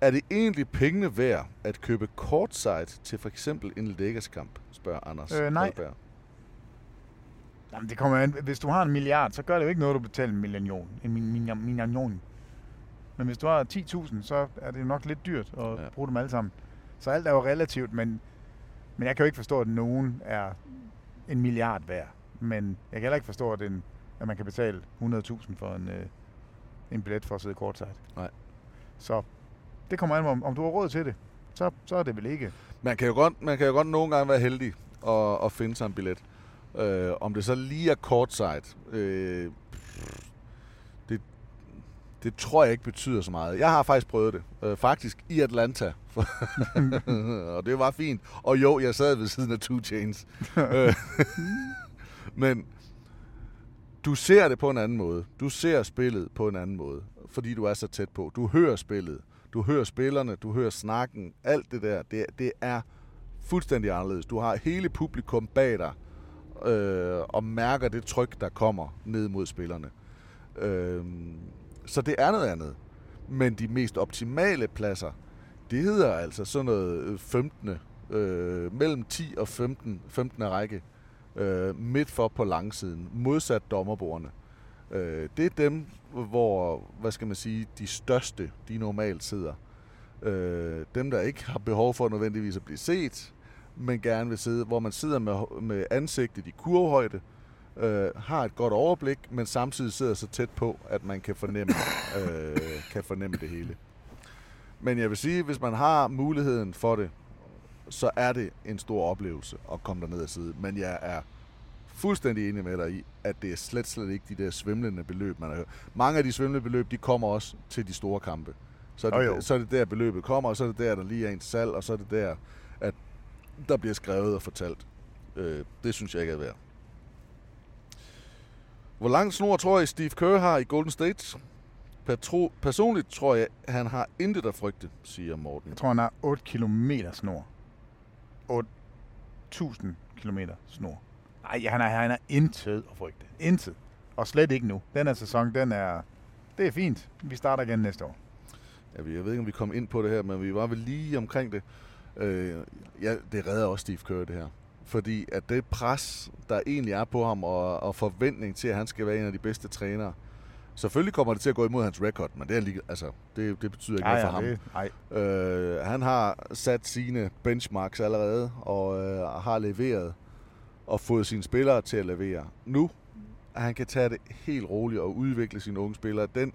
Er det egentlig pengene værd at købe courtside til for eksempel en Lakers-kamp, spørger Anders Øh, nej. Holberg. Jamen, det kommer an. Hvis du har en milliard, så gør det jo ikke noget, du betaler en million. En min- million. Men hvis du har 10.000, så er det jo nok lidt dyrt at ja. bruge dem alle sammen. Så alt er jo relativt, men, men jeg kan jo ikke forstå, at nogen er en milliard værd. Men jeg kan heller ikke forstå, at, en, at man kan betale 100.000 for en, øh, en billet for at sidde courtside. Nej. Så det kommer an på, om, om du har råd til det. Så, så er det vel ikke. Man kan jo godt, man kan jo godt nogle gange være heldig at, at finde sig en billet. Øh, om det så lige er courtside, øh, det tror jeg ikke betyder så meget. Jeg har faktisk prøvet det. Øh, faktisk i Atlanta. og det var fint. Og jo, jeg sad ved siden af Two Chains. Øh, Men du ser det på en anden måde. Du ser spillet på en anden måde, fordi du er så tæt på. Du hører spillet. Du hører spillerne, du hører snakken. Alt det der, det, det er fuldstændig anderledes. Du har hele publikum bag dig, øh, og mærker det tryk, der kommer ned mod spillerne. Øh, så det er noget andet. Men de mest optimale pladser, det hedder altså sådan noget øh, 15. Øh, mellem 10 og 15, 15. række øh, midt for på langsiden, modsat dommerbordene. Øh, det er dem, hvor, hvad skal man sige, de største, de normalt sidder. Øh, dem, der ikke har behov for nødvendigvis at blive set, men gerne vil sidde, hvor man sidder med, med ansigtet i kurvehøjde, øh, har et godt overblik, men samtidig sidder så tæt på, at man kan fornemme, øh, kan fornemme det hele. Men jeg vil sige, hvis man har muligheden for det, så er det en stor oplevelse at komme derned og sidde. Men jeg er fuldstændig enig med dig i, at det er slet, slet ikke de der svimlende beløb, man har hørt. Mange af de svimlende beløb, de kommer også til de store kampe. Så er, det, jo. så er det der, beløbet kommer, og så er det der, der lige er en salg, og så er det der, at der bliver skrevet og fortalt. Øh, det synes jeg ikke er værd. Hvor lang snor tror jeg, Steve Kerr har i Golden State? Patro, personligt tror jeg, han har intet at frygte, siger Morten. Jeg tror, han har 8 km snor. 8.000 km snor. Nej, han har, han har intet at frygte. Intet. Og slet ikke nu. Den her sæson, den er... Det er fint. Vi starter igen næste år. Ja, vi- jeg ved ikke, om vi kom ind på det her, men vi var vel lige omkring det. Øh, ja, det redder også Steve Kerr, det her. Fordi at det pres, der egentlig er på ham, og, og forventning til, at han skal være en af de bedste trænere, selvfølgelig kommer det til at gå imod hans record, men det, er lige, altså, det, det betyder ikke Ja, noget for ja, ham. det-. Øh, han har sat sine benchmarks allerede, og øh, har leveret, og fået sine spillere til at levere. Nu, at han kan tage det helt roligt og udvikle sine unge spillere. Den,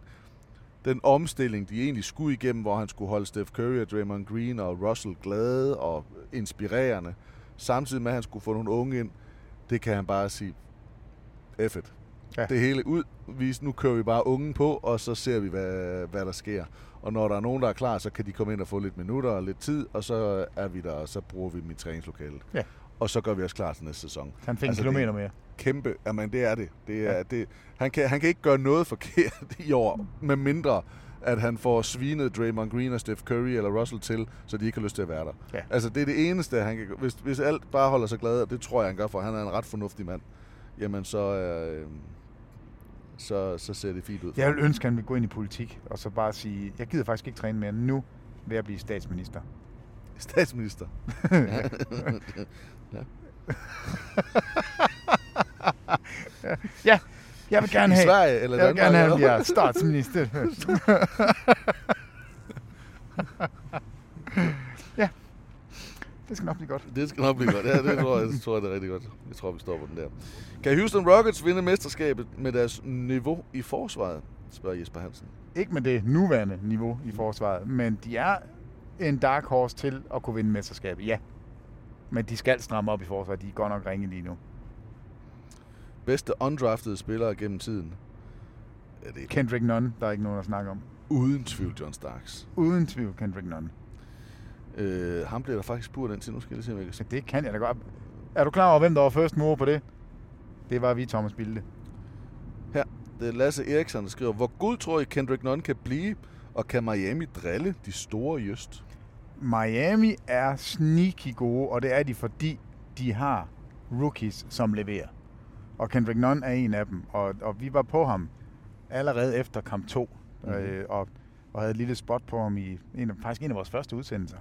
den omstilling, de egentlig skulle igennem, hvor han skulle holde Steph Curry og Draymond Green og Russell glade og inspirerende, samtidig med, at han skulle få nogle unge ind, det kan han bare sige, F it. Ja. Det hele ud, nu kører vi bare ungen på, og så ser vi, hvad, hvad der sker. Og når der er nogen, der er klar, så kan de komme ind og få lidt minutter og lidt tid, og så er vi der, og så bruger vi dem i træningslokalet. Ja. Og så gør vi os klar til næste sæson. Han fik en er kilometer mere. Kæmpe, jamen det er det. det, er, ja. det han, kan, han kan ikke gøre noget forkert i år, med mindre at han får svinet Draymond Green og Steph Curry eller Russell til, så de ikke har lyst til at være der. Ja. Altså det er det eneste, han kan hvis, hvis alt bare holder sig glad, og det tror jeg, han gør, for han er en ret fornuftig mand, jamen så, øh, så, så ser det fint ud. Jeg ham. vil ønske, at han vil gå ind i politik, og så bare sige, jeg gider faktisk ikke træne mere. Nu vil jeg blive statsminister. Statsminister. ja. Ja. ja, jeg vil gerne I have... Sverige eller Jeg vil Danmark, gerne have, at jeg er statsminister. ja, det skal nok blive godt. Det skal nok blive godt. Ja, det tror jeg, det tror jeg det er rigtig godt. Jeg tror, vi stopper den der. Kan Houston Rockets vinde mesterskabet med deres niveau i forsvaret? Spørger Jesper Hansen. Ikke med det nuværende niveau i forsvaret, men de er en dark horse til at kunne vinde mesterskabet, ja. Men de skal stramme op i forsvaret. De er godt nok ringe lige nu. Bedste undraftede spillere gennem tiden? Ja, det er Kendrick Nunn, der er ikke nogen at snakke om. uden tvivl John Starks. Uden tvivl Kendrick Nunn. Øh, ham bliver der faktisk spurgt til. Nu skal jeg se, om jeg kan se. Det kan jeg da godt. Er du klar over, hvem der var først mover på det? Det var vi, Thomas Bilde. Her, det er Lasse Eriksson, der skriver, hvor god tror I Kendrick Nunn kan blive, og kan Miami drille de store i øst? Miami er sneaky gode, og det er de, fordi de har rookies, som leverer. Og Kendrick Nunn er en af dem, og, og vi var på ham allerede efter kamp 2, Mhm. øh, og, og havde et lille spot på ham i en, af- faktisk en af vores første udsendelser.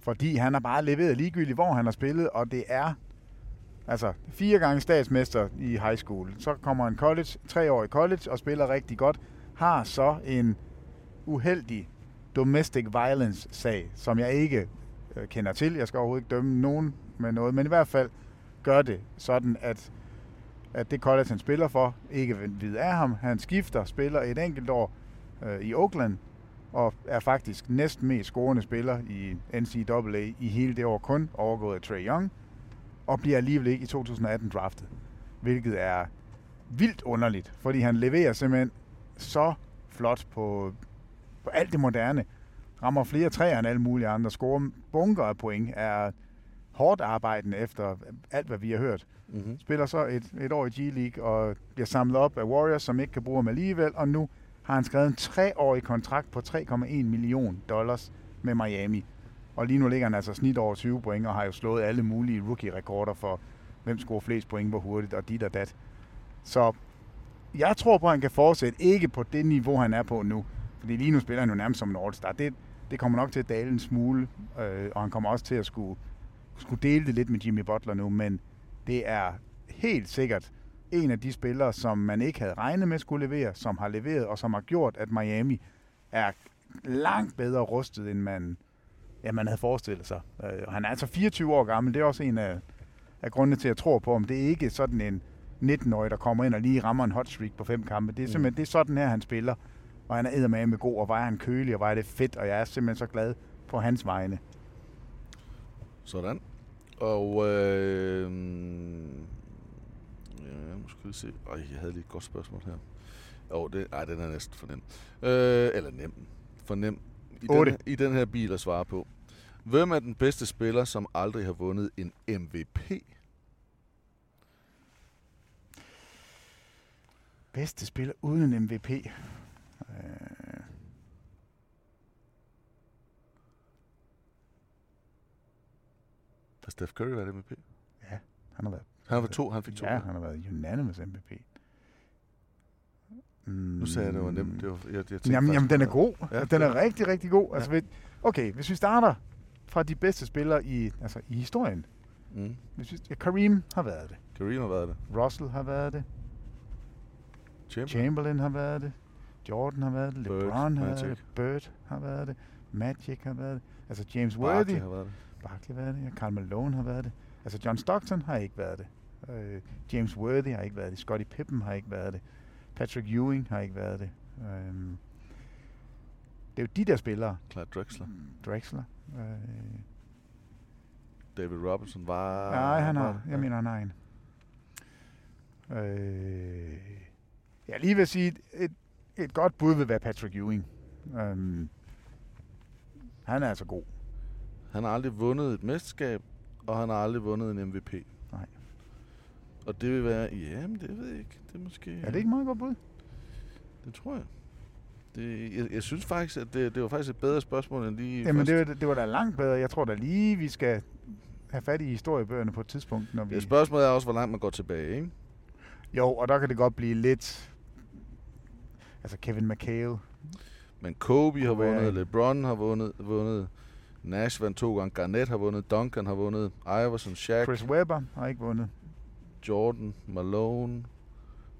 Fordi han har bare leveret ligegyldigt, hvor han har spillet, og det er altså fire gange statsmester i high school. Så kommer han college, tre år i college og spiller rigtig godt. Har så en uheldig domestic violence sag, som jeg ikke øh, kender til. Jeg skal overhovedet ikke dømme nogen med noget, men i hvert fald gør det sådan, at, at det college, han spiller for, ikke vil vide af ham. Han skifter, spiller et enkelt år øh, i Oakland, og er faktisk næst mest scorende spiller i NCAA i hele det år kun, overgået af Trey Young, og bliver alligevel ikke i 2018 draftet, hvilket er vildt underligt, fordi han leverer simpelthen så flot på, på alt det moderne. Rammer flere træer end alle mulige andre, scorer bunker af point, er hårdt arbejdende efter alt, hvad vi har hørt. Mm-hmm. Spiller så et, et år i G-League og bliver samlet op af Warriors, som ikke kan bruge ham alligevel, og nu har han skrevet en treårig kontrakt på 3,1 million dollars med Miami. Og lige nu ligger han altså snit over 20 point, og har jo slået alle mulige rookie-rekorder for, hvem scorer flest point, hvor hurtigt, og dit og dat. Så jeg tror på, at han kan fortsætte, ikke på det niveau, han er på nu. Fordi lige nu spiller han jo nærmest som en all-star. Det, det kommer nok til at dale en smule, øh, og han kommer også til at skulle, skulle dele det lidt med Jimmy Butler nu, men det er helt sikkert en af de spillere, som man ikke havde regnet med skulle levere, som har leveret, og som har gjort, at Miami er langt bedre rustet, end man, ja, man havde forestillet sig. Øh, og han er altså 24 år gammel. Det er også en af, af grundene til, at jeg tror på ham. Det er ikke sådan en 19-årig, der kommer ind og lige rammer en hot streak på fem kampe. Det er simpelthen det er sådan her, han spiller. Og han er eddermame med god, og var han kølig, og var det fedt, og jeg er simpelthen så glad på hans vegne. Sådan. Og øh, ja, nu skal vi se. Ej, jeg havde lige et godt spørgsmål her. Jo, det, ej, den er næsten for nem. Øh, eller nem. For nem. I den, I den her bil at svare på. Hvem er den bedste spiller, som aldrig har vundet en MVP? Bedste spiller uden en MVP. Steph Curry været MVP? ja, han har været... Han har været to, han fik to. Ja, han har været unanimous MVP. Mm. Nu sagde jeg, det var nemt. Det var, jeg, jeg tænkte Jamen, jamen, den er god. Ja, den er det rigtig, rigtig god. Altså, ved, okay, hvis vi starter fra de bedste spillere i, altså, i historien. Mm. Hvis vi, ja, Kareem har været det. Kareem har været det. Russell har været det. Chamberlain. Chamberlain har været det. Jordan har været det. Bird, LeBron har Magic. været det. Bird har været det. Magic har været det. Altså James Barkley Worthy. har været det. Barkley været det. Ja, Karl Malone har været det. Altså John Stockton har ikke været det. Øh, James Worthy har ikke været det. Scottie Pippen har ikke været det. Patrick Ewing har ikke været det. Øhm, det er jo de der spillere. Clyde Drexler. Drexler. Øh, David Robinson var... nej, han har. Jeg mener, han har en. Øh, jeg lige at sige, et, et, godt bud vil være Patrick Ewing. Øhm, han er altså god. Han har aldrig vundet et mesterskab, og han har aldrig vundet en MVP. Nej. Og det vil være... Jamen, det ved jeg ikke. Det er måske... Er det ikke meget godt bud? Det tror jeg. Det, jeg, jeg synes faktisk, at det, det var faktisk et bedre spørgsmål end lige Jamen, først. det, var- det var da langt bedre. Jeg tror da lige, vi skal have fat i historiebøgerne på et tidspunkt, når vi... Ja, spørgsmålet er også, hvor langt man går tilbage, ikke? Jo, og der kan det godt blive lidt... Altså Kevin McHale. Men Kobe har vundet, LeBron har vundet, vundet, Nash vandt to gange, Garnett har vundet, Duncan har vundet, Iverson, Shaq, Chris Webber har ikke vundet. Jordan, Malone,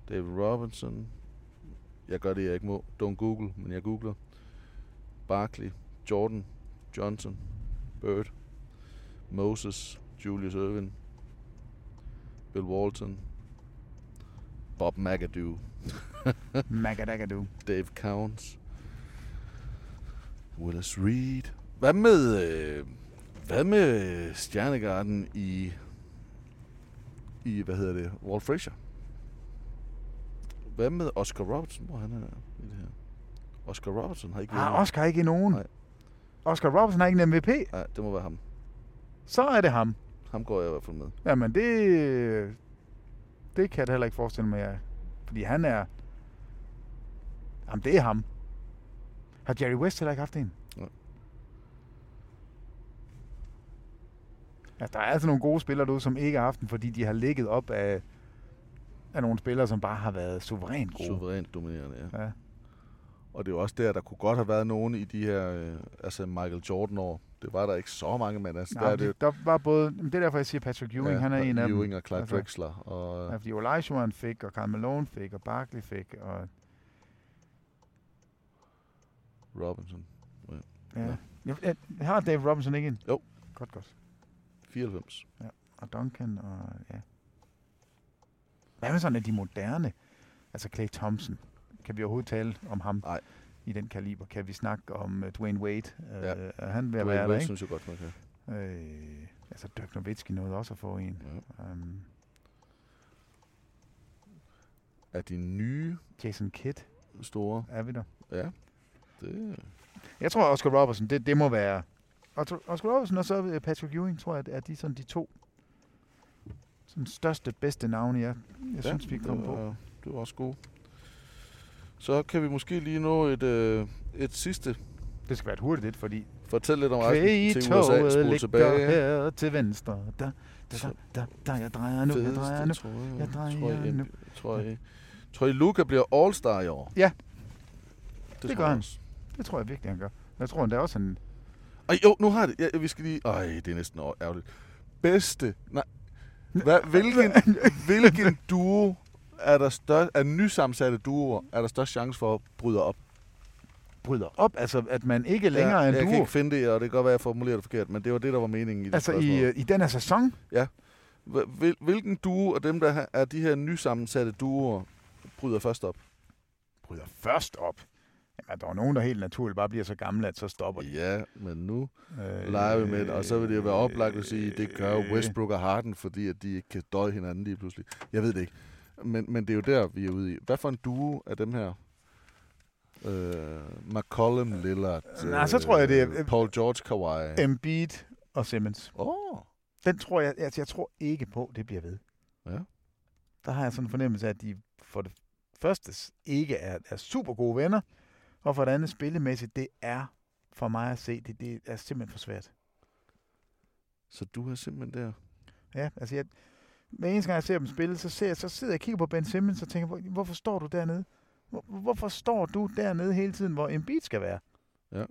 David Robinson. Jeg gør det, jeg ikke må. Don't google, men jeg googler. Barkley, Jordan, Johnson, Bird, Moses, Julius Irvin, Bill Walton, Bob McAdoo, Magadagadu. Dave Counts, Willis Reed. Hvad med, øh, hvad med Stjernegarden i, i, hvad hedder det, Walt Frazier? Hvad med Oscar Robertson, hvor han er i det her? Oscar Robertson har ikke Har vundet. Oscar ikke nogen? Nej. Oscar Robertson har ikke en MVP? Nej, det må være ham. Så er det ham. Ham går jeg i hvert fald med. Jamen, det... Det kan jeg da heller ikke forestille mig, fordi han er... Jamen, det er ham. Har Jerry West heller ikke haft en? Nej. Altså, der er altså nogle gode spillere derude, som ikke har haft den, fordi de har ligget op af, af nogle spillere, som bare har været suverænt gode. Suverænt dominerende, ja. Ja. Og det er jo også der, der kunne godt have været nogen i de her, øh, altså Michael Jordan-år. Det var der ikke så mange, men altså, der Nej, er det, der var både... Det er derfor, jeg siger Patrick Ewing, ja, han er en af dem. Ewing og Clyde Altså, Drexler. Og, Ja, fordi Olajuwon fik, og Karl Malone fik, og Barkley fik, og Robinson. ja. Jeg, jeg, har Dave Robinson ikke en? Jo. Godt, godt. 94. Ja. Og Duncan og ja. Hvad med sådan af de moderne? Altså Clay Thompson. Kan vi overhovedet tale om ham? Nej. I den kaliber. Kan vi snakke om uh, Dwayne Wade? Ja. Uh, er han ved at være der, ikke? synes jeg godt, man kan. Øh, altså Dirk Nowitzki nåede også at få en. Ja. Um, Er de nye Jason Kidd, store? er vi der? Ja. Det, Jeg tror, Oscar Robertson, det, det må være... Oscar Robertson og så øh, Patrick Ewing, tror jeg, er de sådan de to sådan største, bedste navne, jeg, jeg synes, vi kom det på. det var også god. Så kan vi måske lige nå et, øh, et sidste. Det skal være et hurtigt et, fordi Fortæl lidt om rejsen til USA. Spol tilbage. her til venstre. Der, der, Så- der, der, der, jeg drejer nu, jeg drejer nu. jeg. Jeg drejer tror, jeg, nu. tror, jeg, tror I, Luca bliver All-Star i år? Ja, det, det gør jeg han. det tror jeg virkelig, han gør. Jeg tror, han er også en... Ej, jo, nu har det. Ja, vi skal lige... Ej, det er næsten ærgerligt. Bedste... Nej. Hvad, hvilken, hvilken duo er der størst, af nysammensatte duoer er der størst chance for at bryde op? bryder op, altså at man ikke længere er en jeg duo. kan ikke finde det, og det kan godt være, at jeg formulerer det forkert, men det var det, der var meningen i det Altså i, spørgsmål. øh, i den her sæson, Ja. Hvil- hvil- Hvilken duo af dem, der er de her nysammensatte duoer, bryder først op? bryder først op. Jamen, der er nogen, der helt naturligt bare bliver så gamle, at så stopper de. Ja, men nu Øh, leger vi med det, og så vil det jo være oplagt at sige, at det gør Westbrook og Harden, fordi at de ikke kan døje hinanden lige pludselig. Jeg ved det ikke. Men, men det er jo der, vi er ude i. Hvad for en duo af dem her? Øh, McCollum, Lillard, Nej, så tror jeg, det er- øh, Paul George, Kawhi. Embiid og Simmons. Åh, Den tror jeg, altså jeg tror ikke på, det bliver ved. Ja. Der har jeg sådan en fornemmelse af, at de for det første ikke er, er super gode venner, og for det andet spillemæssigt, det er for mig at se, det, det er simpelthen for svært. så du har simpelthen der. Ja, altså jeg, hver eneste gang jeg ser dem spille, så, ser jeg, så sidder jeg og kigger på Ben Simmons og tænker, hvor, hvorfor står du dernede? Hvor, hvorfor står du dernede hele tiden, hvor Embiid skal være? Ja.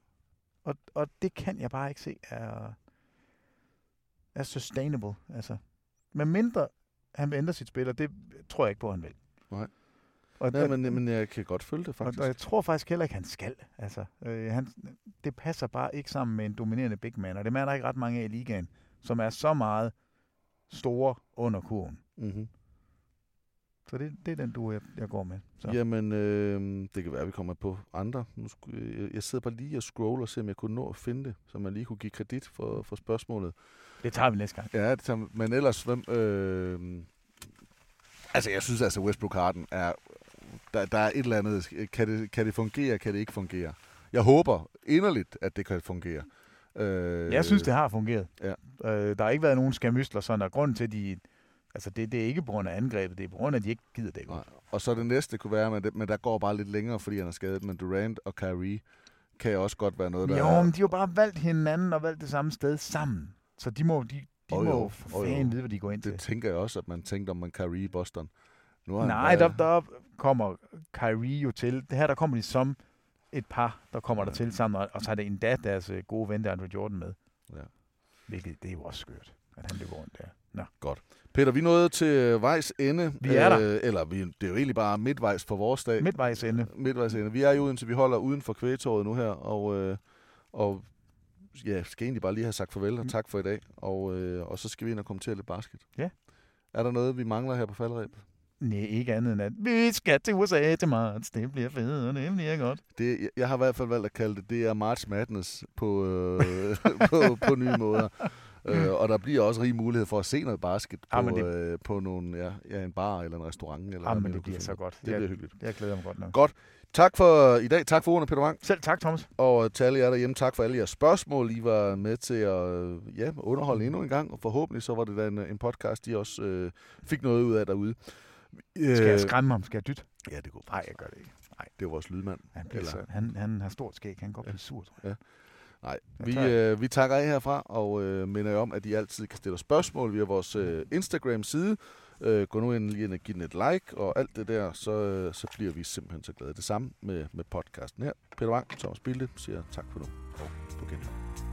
Og, og det kan jeg bare ikke se er, er sustainable. Altså, med mindre han vil ændre sit spil, og det tror jeg ikke på, han vil. Nej. Og, Ja, og- men, men jeg kan godt følge det, og, faktisk. og jeg tror faktisk heller ikke, han skal. Altså, øh, han, det passer bare ikke sammen med en dominerende big man, og det er der ikke ret mange af i ligaen, som er så meget store under kurven. Mm-hmm. Så det, det er den du, jeg, jeg går med. Så. Jamen, øh, det kan være, at vi kommer på andre. Nu skulle, jeg, jeg sidder bare lige og scroller og ser, om jeg kunne nå at finde det, så man lige kunne give kredit for, for spørgsmålet. Det tager vi næste gang. Ja, det tager, men ellers, hvem... Øh, altså, jeg synes altså, Westbrook Harden er... Der, der er et eller andet... Kan det, kan det fungere, kan det ikke fungere? Jeg håber inderligt, at det kan fungere. Øh, Jeg synes, det har fungeret. Ja. Øh, der har ikke været nogen skamysler, sådan der er grund til, at de... Altså, det, det er ikke på grund af angrebet, det er på grund af, at de ikke gider det. Nej. Og så det næste kunne være, men, det, men der går bare lidt længere, fordi han er skadet. Men Durant og Kyrie kan også godt være noget, der Jo, er... men de har jo bare valgt hinanden og valgt det samme sted sammen. Så de må, de, de Åh, må jo. for jo. fanden vide, hvad de går ind til. Det tænker jeg også, at man tænkte om man Kyrie i Boston. Nu har Nej, der, der kommer Kyrie jo til. Det her, der kommer de som et par, der kommer der til sammen, og, så er det endda deres øh, gode ven, der Andre Jordan med. Ja. Hvilket, det er jo også skørt, at han løber rundt der. Nå. Godt. Peter, vi nået til øh, vejs ende. Vi er der. Øh, eller vi, det er jo egentlig bare midtvejs for vores dag. Midtvejs ende. Midtvejs ende. Vi er i Odense, vi holder uden for kvægetåret nu her, og, øh, og ja, skal egentlig bare lige have sagt farvel og tak for i dag. Og, øh, og så skal vi ind og kommentere lidt basket. Ja. Er der noget, vi mangler her på faldrebet? Nej, ikke andet end at vi skal til USA til marts. Det bliver fedt, og det bliver godt. Det, jeg, har i hvert fald valgt at kalde det, det er March Madness på, øh, på, på nye måder. Øh, og der bliver også rig mulighed for at se noget basket på, Ja, men det- øh, på nogle, ja, ja, en bar eller en restaurant. Eller Ah, hvad men man nu det bliver så på. godt. Det Jeg- bliver hyggeligt. Jeg glæder mig godt nok. Godt. Tak for i dag. Tak for ordene, Peter Wang. Selv tak, Thomas. Og til alle jer derhjemme, tak for alle jeres spørgsmål. I var med til at øh, ja, underholde endnu en gang, og forhåbentlig så var det da en, en podcast, de også øh, fik noget ud af derude. Skal jeg skræmme ham? Skal jeg dytte? Ja, det går. Nej, jeg gør det ikke. Nej. Det er vores lydmand. Han, så, han, han har stort skæg. Han kan godt blive sur, tror jeg. Ja. Nej, vi, øh, vi takker af herfra, og øh, minder jer om, at I altid kan stille spørgsmål via vores øh, Instagram-side. Øh, gå nu ind lige ind og giv den et like, og alt det der, så, øh, så bliver vi simpelthen så glade. Det samme med, med podcasten her. Peter Wang, Thomas Bilde, siger tak for nu, og på genhør.